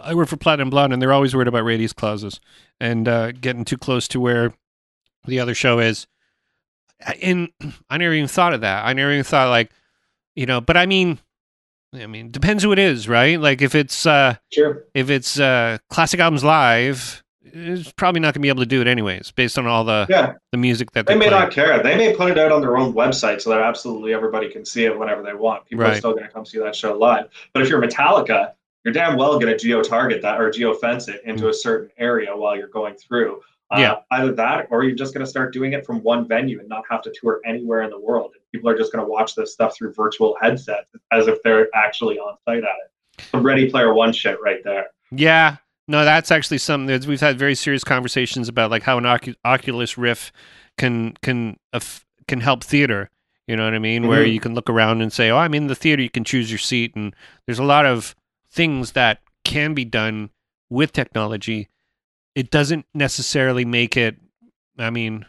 I work for Platinum Blonde, and they're always worried about radius clauses and uh, getting too close to where the other show is. And I never even thought of that. I never even thought like you know, but I mean, I mean, depends who it is, right? Like if it's uh, sure, if it's uh, classic albums live, is probably not going to be able to do it anyways, based on all the Yeah, the music that they they, may play. not care. They may put it out on their own website so that absolutely everybody can see it whenever they want. People are still going to come see that show live. But if you're Metallica, you're damn well going to geo target that or geo fence it into a certain area while you're going through. Uh, Yeah. Either that, or you're just going to start doing it from one venue and not have to tour anywhere in the world. People are just going to watch this stuff through virtual headsets as if they're actually on site at it. Some Ready Player One shit right there. Yeah, no, that's actually something that we've had very serious conversations about, like how an Ocu- Oculus Rift can can can help theater. You know what I mean? Where Mhm. you can look around and say, "Oh, I'm in the theater." You can choose your seat, and there's a lot of things that can be done with technology. It doesn't necessarily make it. I mean,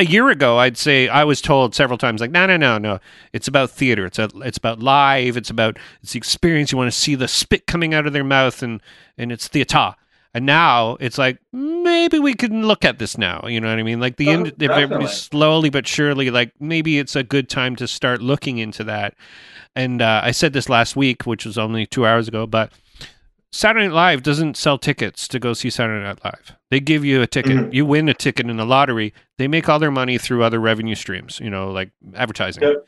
a year ago, I'd say I was told several times, like, no, no, no, no. It's about theater. It's a, it's about live. It's about it's the experience. You want to see the spit coming out of their mouth, and and it's theater. And now it's like maybe we can look at this now. You know what I mean? Like the Oh, end, everybody's slowly but surely, like maybe it's a good time to start looking into that. And uh, I said this last week, which was only two hours ago, but Saturday Night Live doesn't sell tickets to go see Saturday Night Live. They give you a ticket. Mhm. You win a ticket in the lottery. They make all their money through other revenue streams, you know, like advertising. Yep.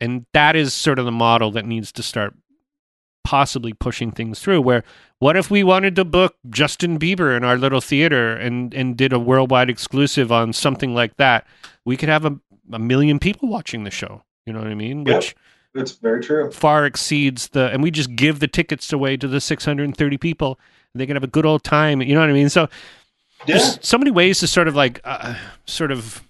And that is sort of the model that needs to start possibly pushing things through where what if we wanted to book Justin Bieber in our little theater and and did a worldwide exclusive on something like that? We could have a, a million people watching the show. You know what I mean? Yep. Which It's very true. far exceeds the and we just give the tickets away to the 630 people and they can have a good old time you know what i mean so Yeah. there's so many ways to sort of like uh, sort of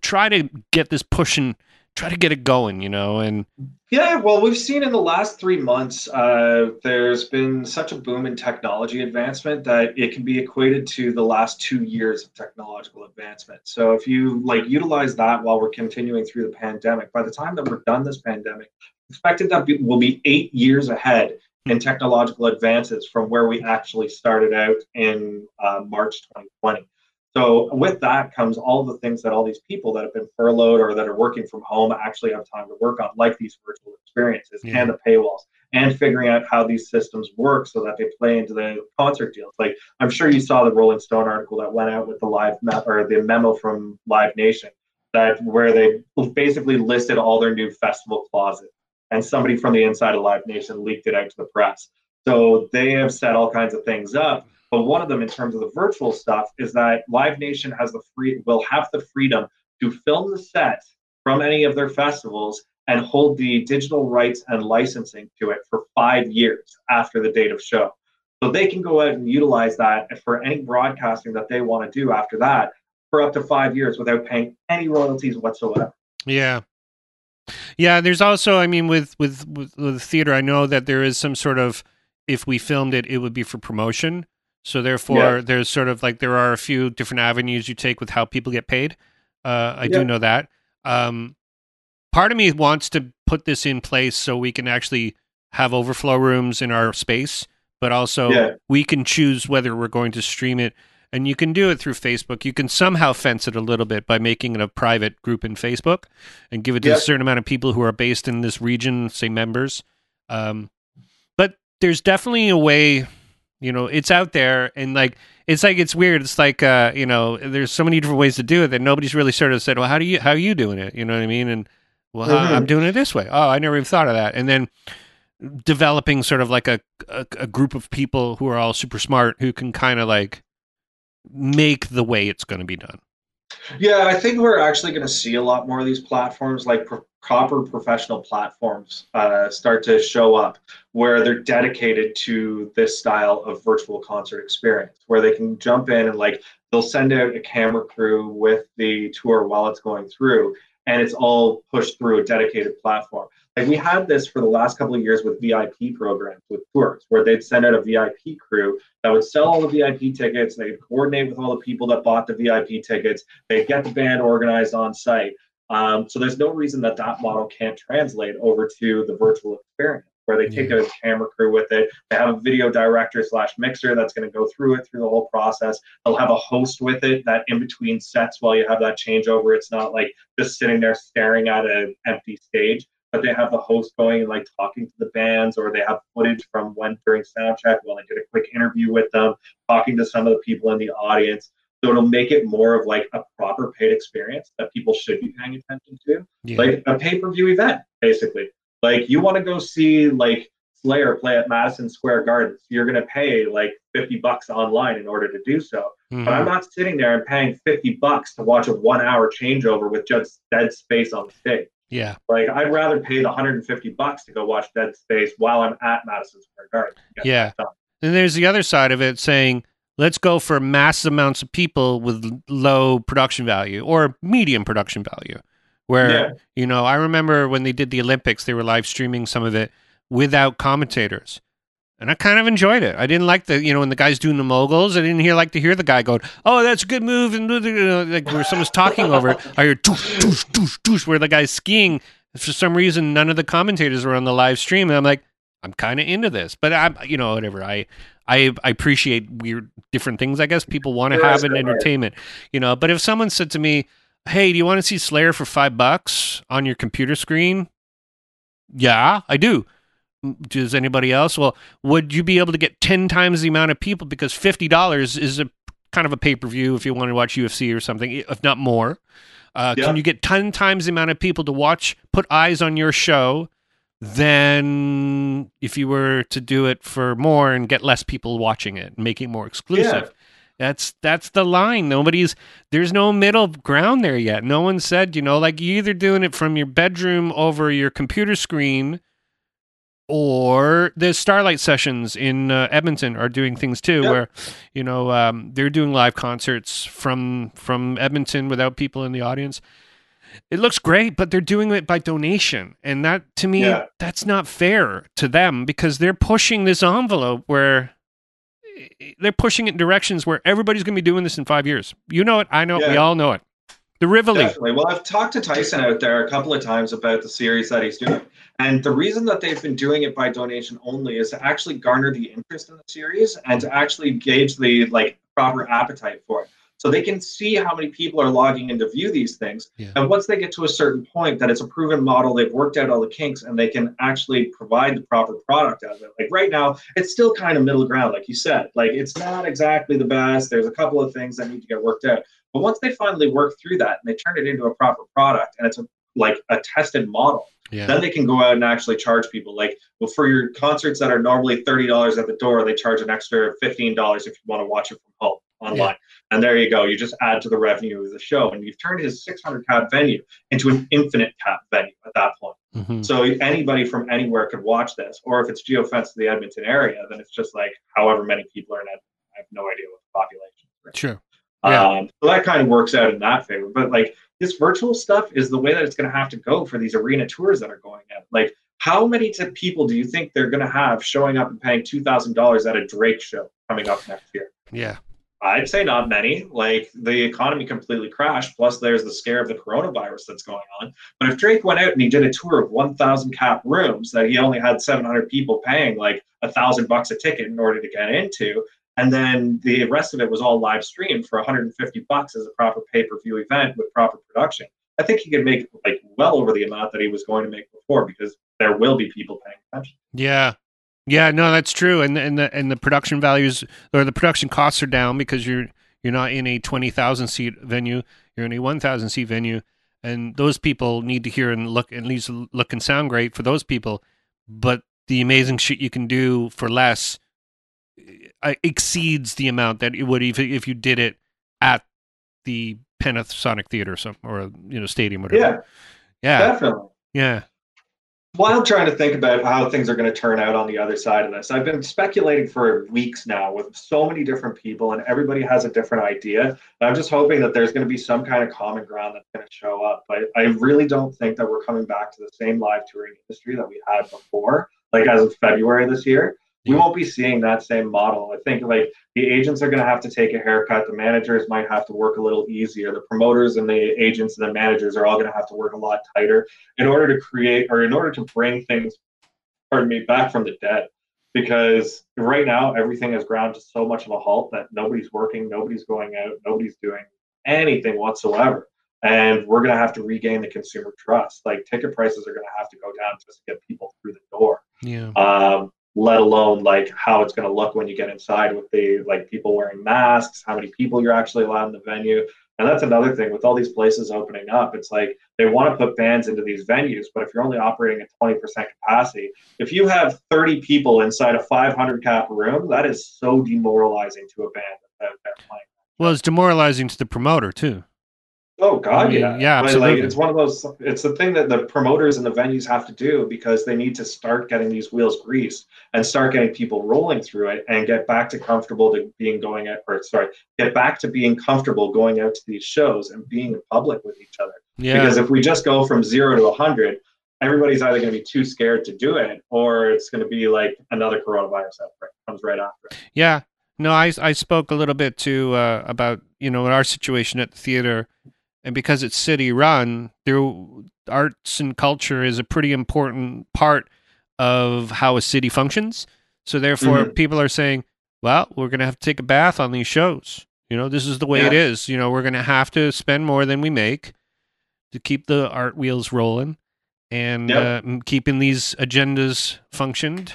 try to get this pushing try to get it going you know and Yeah, well, we've seen in the last three months, uh, there's been such a boom in technology advancement that it can be equated to the last two years of technological advancement. So if you like utilize that while we're continuing through the pandemic, by the time that we're done this pandemic, expected that we'll be eight years ahead in technological advances from where we actually started out in uh, March 2020. So with that comes all the things that all these people that have been furloughed or that are working from home actually have time to work on, like these virtual experiences Yeah. and the paywalls, and figuring out how these systems work so that they play into the concert deals. Like I'm sure you saw the Rolling Stone article that went out with the live me- or the memo from Live Nation that where they basically listed all their new festival clauses, and somebody from the inside of Live Nation leaked it out to the press. So they have set all kinds of things up. But one of them, in terms of the virtual stuff, is that Live Nation has the free will have the freedom to film the set from any of their festivals and hold the digital rights and licensing to it for five years after the date of show. So they can go out and utilize that for any broadcasting that they want to do after that for up to five years without paying any royalties whatsoever. yeah yeah there's also i mean with with with, with theater i know that there is some sort of if we filmed it it would be for promotion so therefore Yeah. there's sort of like there are a few different avenues you take with how people get paid uh, i Yeah. do know that um, part of me wants to put this in place so we can actually have overflow rooms in our space but also Yeah. we can choose whether we're going to stream it and you can do it through facebook you can somehow fence it a little bit by making it a private group in facebook and give it to a certain amount of people who are based in this region say members um, but there's definitely a way you know it's out there and like it's like it's weird. It's like uh you know there's so many different ways to do it that nobody's really sort of said well how do you how are you doing it? You know what i mean? And well Mhm. i'm doing it this way. Oh i never even thought of that. And then developing sort of like a, a a group of people who are all super smart who can kind of like make the way it's going to be done Yeah, I think we're actually going to see a lot more of these platforms, like pro- proper professional platforms, uh, start to show up where they're dedicated to this style of virtual concert experience, where they can jump in and like they'll send out a camera crew with the tour while it's going through, and it's all pushed through a dedicated platform. Like we had this for the last couple of years with VIP programs with tours, where they'd send out a VIP crew that would sell all the VIP tickets. They'd coordinate with all the people that bought the VIP tickets. They'd get the band organized on site. Um, so there's no reason that that model can't translate over to the virtual experience, where they take a camera crew with it. They have a video director slash mixer that's going to go through it through the whole process. They'll have a host with it that in between sets while you have that changeover, it's not like just sitting there staring at an empty stage. But they have the host going and like talking to the bands, or they have footage from when during soundcheck while they did a quick interview with them, talking to some of the people in the audience. So it'll make it more of like a proper paid experience that people should be paying attention to, Yeah. like a pay per view event, basically. Like you want to go see like Slayer play at Madison Square Gardens, you're gonna pay like 50 bucks online in order to do so. Mhm. But I'm not sitting there and paying 50 bucks to watch a one hour changeover with just dead space on the stage. Yeah. Like I'd rather pay the 150 bucks to go watch Dead Space while I'm at Madison Square Garden. Yeah. And there's the other side of it saying, let's go for mass amounts of people with low production value or medium production value. Where, Yeah. you know, I remember when they did the Olympics, they were live streaming some of it without commentators. And I kind of enjoyed it. I didn't like the, you know, when the guy's doing the moguls, I didn't hear like to hear the guy going, "Oh, that's a good move," and you know, like where someone's talking over it. I hear "Doosh, doosh, doosh, doosh," where the guy's skiing. For some reason, none of the commentators were on the live stream, and I'm like, I'm kind of into this, but I'm, you know, whatever. I, I, I appreciate weird, different things. I guess people want to have an entertainment, you know. But if someone said to me, "Hey, do you want to see Slayer for five bucks on your computer screen?" Yeah, I do. "Mm, Does anybody else? Well, would you be able to get ten times the amount of people because fifty dollars is a kind of a pay per view if you want to watch UFC or something, if not more. Uh, Yeah. Can you get ten times the amount of people to watch, put eyes on your show, than if you were to do it for more and get less people watching it, and make it more exclusive? That's that's the line. Nobody's there's no middle ground there yet. No one said, you know, like you're either doing it from your bedroom over your computer screen or the Starlight sessions in uh, Edmonton are doing things too, Yep. where you know um, they're doing live concerts from from Edmonton without people in the audience. It looks great, but they're doing it by donation, and that to me Yeah. that's not fair to them because they're pushing this envelope where they're pushing it in directions where everybody's going to be doing this in five years. You know it, I know it, we all know it. The Rivoli, Definitely. Well, I've talked to Tyson out there a couple of times about the series that he's doing. And the reason that they've been doing it by donation only is to actually garner the interest in the series and to actually gauge the like proper appetite for it. So they can see how many people are logging in to view these things. Yeah. And once they get to a certain point that it's a proven model, they've worked out all the kinks and they can actually provide the proper product out of it. Like right now, it's still kind of middle ground, like you said. Like it's not exactly the best. There's a couple of things that need to get worked out. But once they finally work through that and they turn it into a proper product and it's a, like a tested model, yeah, then they can go out and actually charge people. Like well, for your concerts that are normally thirty dollars at the door, they charge an extra fifteen dollars if you want to watch it from home online. And there you go. You just add to the revenue of the show, and you've turned his six hundred cap venue into an infinite cap venue at that point. Mhm. So anybody from anywhere could watch this, or if it's geofenced to the Edmonton area, then it's just like however many people are in Edmonton. I have no idea what the population is. sure. Yeah. Um, so that kind of works out in that favor. But like this virtual stuff is the way that it's going to have to go for these arena tours that are going out. Like, how many people do you think they're going to have showing up and paying two thousand dollars at a Drake show coming up next year? Yeah, I'd say not many. Like the economy completely crashed. Plus, there's the scare of the coronavirus that's going on. But if Drake went out and he did a tour of 1,000 cap rooms that he only had 700 people paying like a thousand bucks a ticket in order to get into, and then the rest of it was all live streamed for 150 bucks as a proper pay-per-view event with proper production, I think he could make like well over the amount that he was going to make before because there will be people paying attention. yeah, yeah. No, that's true. And and the and the production values or the production costs are down because you're you're not in a twenty thousand seat venue. You're in a one thousand seat venue, and those people need to hear and look at least look and sound great for those people. But the amazing shit you can do for less uh, exceeds the amount that it would if if you did it at the Panasonic Theater or some or you know stadium whatever. Yeah, yeah, definitely. yeah. While trying to think about how things are going to turn out on the other side of this, I've been speculating for weeks now with so many different people, and everybody has a different idea. And I'm just hoping that there's going to be some kind of common ground that's going to show up. But I really don't think that we're coming back to the same live touring industry that we had before, like as of February this year. We won't be seeing that same model. I think like the agents are going to have to take a haircut. The managers might have to work a little easier. The promoters and the agents and the managers are all going to have to work a lot tighter in order to create or in order to bring things, pardon me, back from the dead. Because right now everything has ground to so much of a halt that nobody's working, nobody's going out, nobody's doing anything whatsoever. and we're going to have to regain the consumer trust. Like ticket prices are going to have to go down just to get people through the door. Yeah. Um, let alone like how it's going to look when you get inside with the like people wearing masks, how many people you're actually allowed in the venue. And that's another thing with all these places opening up. It's like they want to put bands into these venues, but if you're only operating at 20% capacity, if you have 30 people inside a 500 cap room, that is so demoralizing to a band that they're playing. Well, it's demoralizing to the promoter too. Oh God, I mean, yeah, yeah, absolutely. Like, it's one of those. It's the thing that the promoters and the venues have to do because they need to start getting these wheels greased and start getting people rolling through it and get back to comfortable to being going at or sorry, get back to being comfortable going out to these shows and being in public with each other. Yeah. Because if we just go from zero to a hundred, everybody's either going to be too scared to do it or it's going to be like another coronavirus outbreak comes right after. It. Yeah. No, I I spoke a little bit to uh, about you know our situation at the theater, and because it's city run, there arts and culture is a pretty important part of how a city functions. So therefore, Mhm. people are saying, "Well, we're going to have to take a bath on these shows." You know, this is the way it Yeah. is. You know, we're going to have to spend more than we make to keep the art wheels rolling and Yep. uh, keeping these agendas functioned.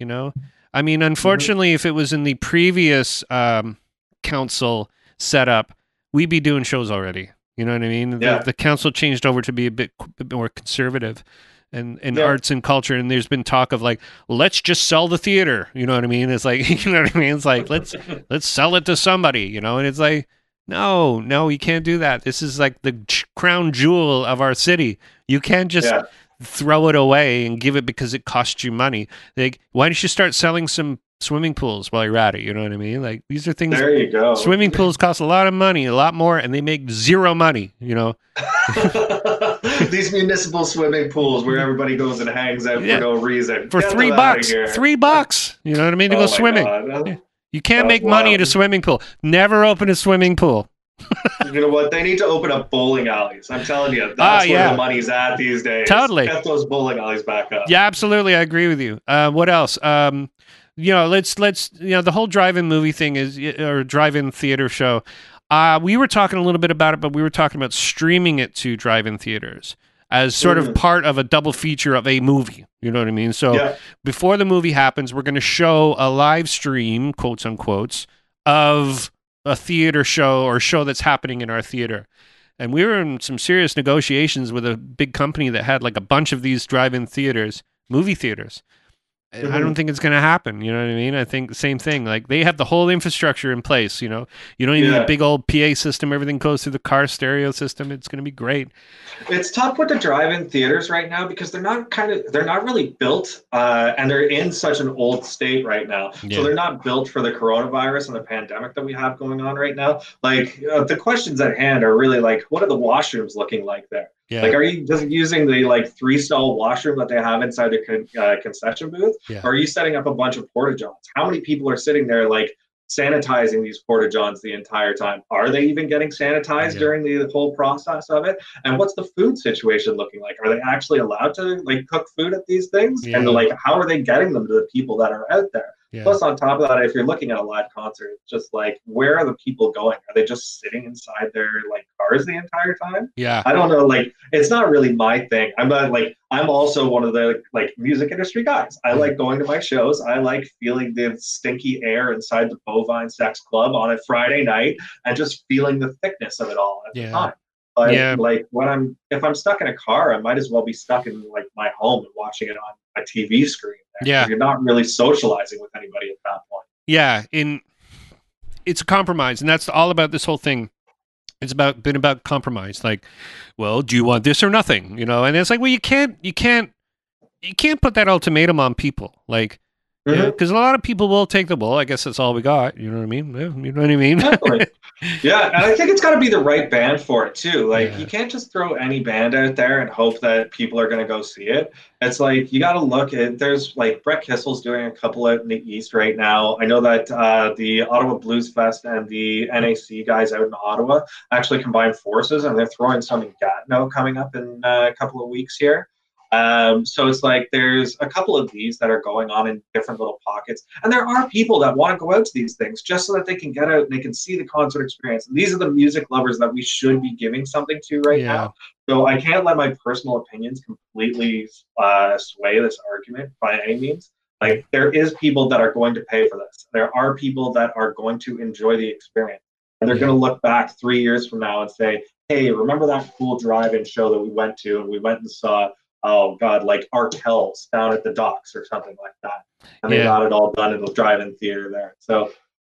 You know, I mean, unfortunately, if it was in the previous um, council setup, we'd be doing shows already. You know what I mean? The, Yeah. the council changed over to be a bit, bit more conservative and, and Yeah. arts and culture. And there's been talk of like, let's just sell the theater. You know what I mean? It's like, you know what I mean? It's like, let's let's sell it to somebody. You know? And it's like, no, no, you can't do that. This is like the crown jewel of our city. You can't just Yeah. throw it away and give it because it costs you money. Like, why don't you start selling some swimming pools while you're at it? You know what I mean? Like, these are things. There you go. Swimming pools cost a lot of money, a lot more, and they make zero money. You know? These municipal swimming pools where everybody goes and hangs out Yeah. for no reason. For Get three bucks, three bucks. You know what I mean? To Oh go swimming. God. You can't make money at a swimming pool. Never open a swimming pool. You know what? They need to open up bowling alleys. I'm telling you, that's Ah, where yeah. the money's at these days. Totally. Get those bowling alleys back up. Yeah, absolutely. I agree with you. Uh, what else? Um, you know, let's let's you know the whole drive-in movie thing is or drive-in theater show. Uh, we were talking a little bit about it, but we were talking about streaming it to drive-in theaters as sort of Mm. part of a double feature of a movie. You know what I mean? So Yeah. before the movie happens, we're going to show a live stream, quotes unquotes, of a theater show or show that's happening in our theater. And we were in some serious negotiations with a big company that had like a bunch of these drive-in theaters, movie theaters. And I don't think it's going to happen. You know what I mean? I think same thing. Like they have the whole infrastructure in place. You know, you don't even need Yeah. a big old PA system. Everything goes through the car stereo system. It's going to be great. It's tough with the drive-in theaters right now because they're not kind of they're not really built, uh, and they're in such an old state right now. Yeah. So they're not built for the coronavirus and the pandemic that we have going on right now. Like uh, the questions at hand are really like, what are the washrooms looking like there? Yeah. Like, are you just using the like three stall washroom that they have inside the con- uh, concession booth? Yeah. Or are you setting up a bunch of porta johns? How many people are sitting there like sanitizing these porta johns the entire time? Are they even getting sanitized Yeah. during the whole process of it? And what's the food situation looking like? Are they actually allowed to like cook food at these things? And like, how are they getting them to the people that are out there? Yeah. Plus, on top of that, if you're looking at a live concert, it's just like, where are the people going? Are they just sitting inside their like cars the entire time? yeah. I don't know. Like, it's not really my thing. I'm not like I'm also one of the like music industry guys. I like going to my shows. I like feeling the stinky air inside the Bovine Sex Club on a Friday night and just feeling the thickness of it all at Yeah. the time. But Yeah. like when I'm if I'm stuck in a car, I might as well be stuck in like my home and watching it on a TV screen. there. Yeah. You're not really socializing with anybody at that point. Yeah, in it's a compromise, and that's all about this whole thing. It's about been about compromise. Like, well, do you want this or nothing? You know, and it's like, well, you can't, you can't, you can't put that ultimatum on people. Like, Because a lot of people will take the well. I guess that's all we got. You know what I mean? Yeah, You know what I mean? Yeah, and I think it's got to be the right band for it too. Like Yeah. you can't just throw any band out there and hope that people are going to go see it. It's like you got to look at. There's like Brett Kissel's doing a couple out in the East right now. I know that uh, the Ottawa Blues Fest and the NAC guys out in Ottawa actually combined forces, and they're throwing some in Gatineau coming up in uh, a couple of weeks here. Um, so it's like there's a couple of these that are going on in different little pockets, and there are people that want to go out to these things just so that they can get out, and they can see the concert experience. And these are the music lovers that we should be giving something to right Yeah. now. So I can't let my personal opinions completely uh, sway this argument by any means. Like there is people that are going to pay for this. There are people that are going to enjoy the experience, and they're Yeah. going to look back three years from now and say, "Hey, remember that cool drive-in show that we went to, and we went and saw." Oh God, like Arkells down at the docks or something like that, and they Yeah. got it all done in the drive-in theater there. So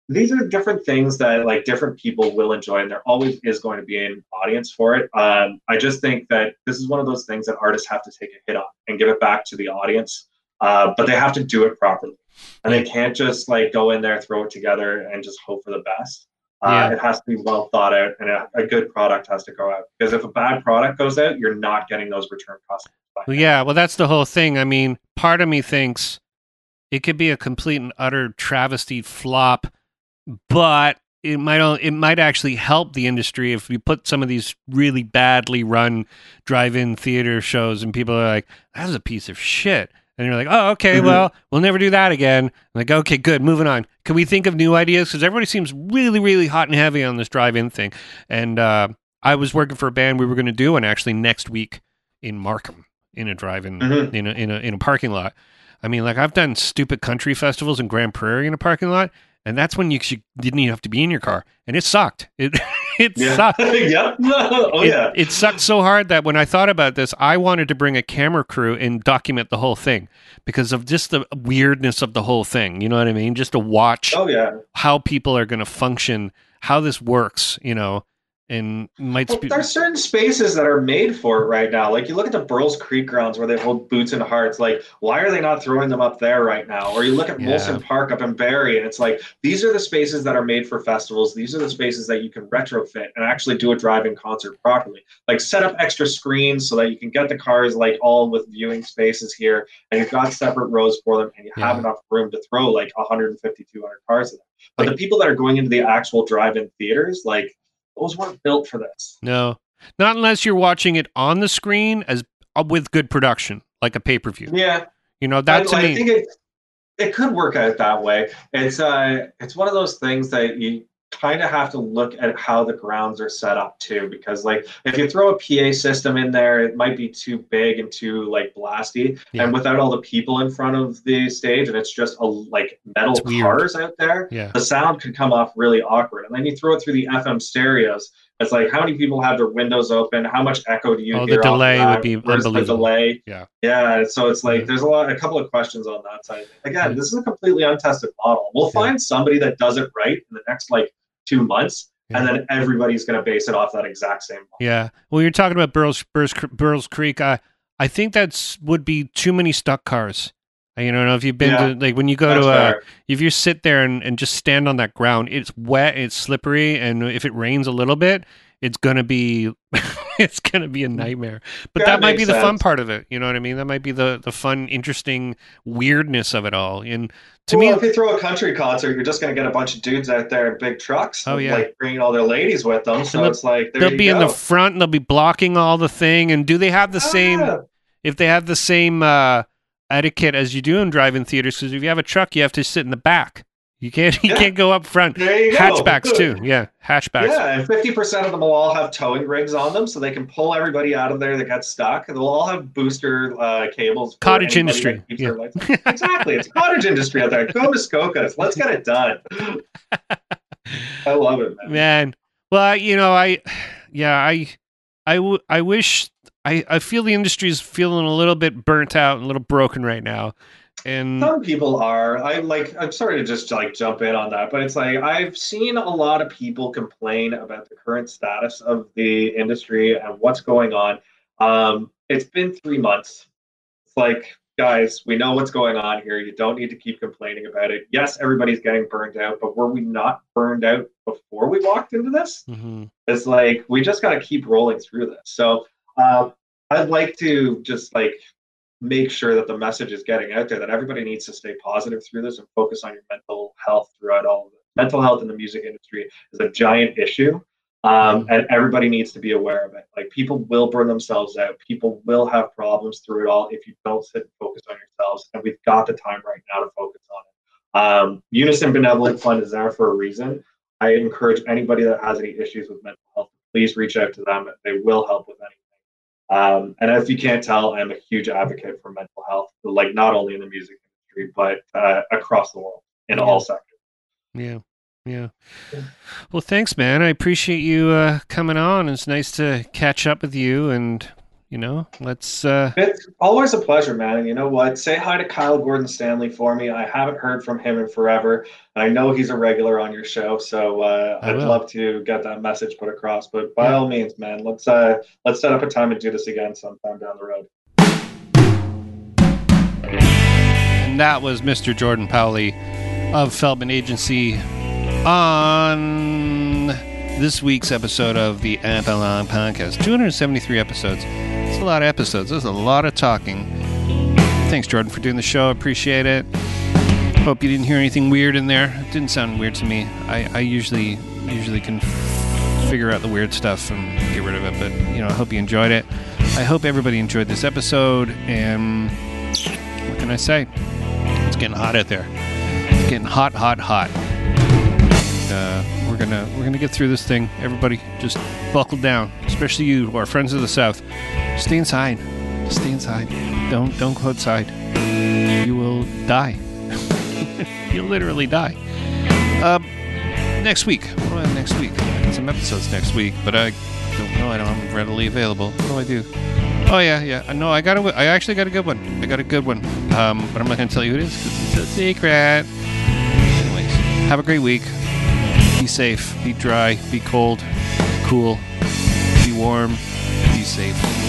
these are different things that like different people will enjoy and there always is going to be an audience for it um, i just think that this is one of those things that artists have to take a hit on and give it back to the audience uh, but they have to do it properly and they can't just like go in there throw it together and just hope for the best uh, Yeah. it has to be well thought out and a, a good product has to go out because if a bad product goes out you're not getting those return customers. Well, yeah, well, that's the whole thing. I mean, part of me thinks it could be a complete and utter travesty flop, but it might it might actually help the industry if we put some of these really badly run drive-in theater shows and people are like, "That was a piece of shit," and you're like, "Oh, okay, Mhm. well, we'll never do that again." I'm like, okay, good, moving on. Can we think of new ideas? Because everybody seems really, really hot and heavy on this drive-in thing, and uh, I was working for a band we were going to do one actually next week in Markham in a drive-in Mhm. in a in a in a parking lot. I mean, like I've done stupid country festivals in Grande Prairie in a parking lot, and that's when you, you didn't even have to be in your car, and it sucked. It it yeah sucked. yep oh it, yeah it sucked so hard that when I thought about this, I wanted to bring a camera crew and document the whole thing because of just the weirdness of the whole thing. You know what I mean? Just to watch oh yeah how people are going to function, how this works. You know, and might Well, spe- there's certain spaces that are made for it right now. Like you look at the Burl's Creek grounds where they hold boots and hearts. Like, why are they not throwing them up there right now? Or you look at Yeah. Molson Park up in Barrie, and it's like these are the spaces that are made for festivals. These are the spaces that you can retrofit and actually do a drive-in concert properly. Like set up extra screens so that you can get the cars like all with viewing spaces here, and you've got separate rows for them, and you have enough room to throw like 150, 200 cars in there. But the people that are going into the actual drive-in theaters, like those weren't built for this. no, not unless you're watching it on the screen as uh, with good production, like a pay per view. Yeah, You know, that to I, me. I think it it could work out that way. It's uh it's one of those things that you kind of have to look at how the grounds are set up too because like if you throw a PA system in there it might be too big and too like blasty Yeah. and without all the people in front of the stage and it's just a like metal It's weird. cars out there yeah. the sound could come off really awkward and then you throw it through the FM stereos it's like how many people have their windows open how much echo do you Oh, the hear off delay would be Where's the unbelievable. delay Yeah. yeah so it's like Yeah. there's a lot a couple of questions on that side again Yeah. this is a completely untested model we'll Yeah. find somebody that does it right in the next like two months and then everybody's going to base it off that exact same model. Yeah. Well, you're talking about Burl's, Creek. I I think that's would be too many stuck cars. You know, if you've been Yeah. to like when you go to uh, fair. if you sit there and, and just stand on that ground, it's wet, it's slippery, and if it rains a little bit, it's gonna be it's gonna be a nightmare. But Yeah, that might be makes the fun part of it. You know what I mean? That might be the the fun, interesting weirdness of it all. And to well, me, if you throw a country concert, you're just going to get a bunch of dudes out there in big trucks, Oh, yeah. like bringing all their ladies with them. So it's like they'll be in the front and they'll be blocking all the thing. And do they have the same? Ah, if they have the same uh, etiquette as you do in drive-in theaters. Because if you have a truck, you have to sit in the back. You can't. You Yeah. can't go up front. go. Hatchbacks too. Yeah, hatchbacks. Yeah, and fifty percent of them will all have towing rigs on them, so they can pull everybody out of there that got stuck. They'll all have booster uh, cables. Cottage industry, yeah. their lights on. exactly, it's cottage industry out there. Go Muskokas, let's get it done. I love it, man. Man, well, you know, I, yeah, I, I, w- I wish. I, I feel the industry is feeling a little bit burnt out and a little broken right now, and Some people are. I like. I'm sorry to just like jump in on that, but it's like I've seen a lot of people complain about the current status of the industry and what's going on. Um, it's been three months. It's like, guys, we know what's going on here. You don't need to keep complaining about it. Yes, everybody's getting burned out, but were we not burned out before we walked into this? Mhm. It's like we just got to keep rolling through this. So uh, I'd like to just like make sure that the message is getting out there that everybody needs to stay positive through this and focus on your mental health throughout all of it. Mental health in the music industry is a giant issue. Um, and everybody needs to be aware of it. Like people will burn themselves out. People will have problems through it all if you don't sit and focus on yourselves. And we've got the time right now to focus on it. Um, Unison Benevolent Fund is there for a reason. I encourage anybody that has any issues with mental health, please reach out to them. They will help with anything. Um, and if you can't tell, I'm a huge advocate for mental health, like not only in the music industry, but uh, across the world in Yeah. all sectors. Yeah. Yeah. Yeah. Well, thanks, man. I appreciate you uh, coming on. It's nice to catch up with you, and you know, let's. Uh, It's always a pleasure, man. And you know what? Say hi to Kyle Gordon Stanley for me. I haven't heard from him in forever. I know he's a regular on your show, so uh, I'd will. love to get that message put across. But by Yeah. all means, man, let's uh, let's set up a time and do this again sometime down the road. and that was Mr. Jordan Powley of Feldman Agency on this week's episode of the Avalon Podcast. 273 episodes. It's a lot of episodes. There's a lot of talking. Thanks, Jordan, for doing the show. Appreciate it. Hope you didn't hear anything weird in there. It didn't sound weird to me. I, I usually usually can figure out the weird stuff and get rid of it. But you know, I hope you enjoyed it. I hope everybody enjoyed this episode. And what can I say? It's getting hot out there. It's getting hot, hot, hot. Uh, we're gonna we're gonna get through this thing. Everybody, just buckle down. Especially you, our friends of the South. Stay inside. Stay inside. Don't don't go outside. You will die. You'll literally die. Um, next week. What do I have next week? I got some episodes next week, but I don't know. I don't them readily available. What do I do? Oh yeah, yeah. I know. I got a. I actually got a good one. I got a good one. Um, but I'm not gonna tell you who it is because it's a secret. Anyways, have a great week. Be safe. Be dry. Be cold. Cool. Be warm. Be safe.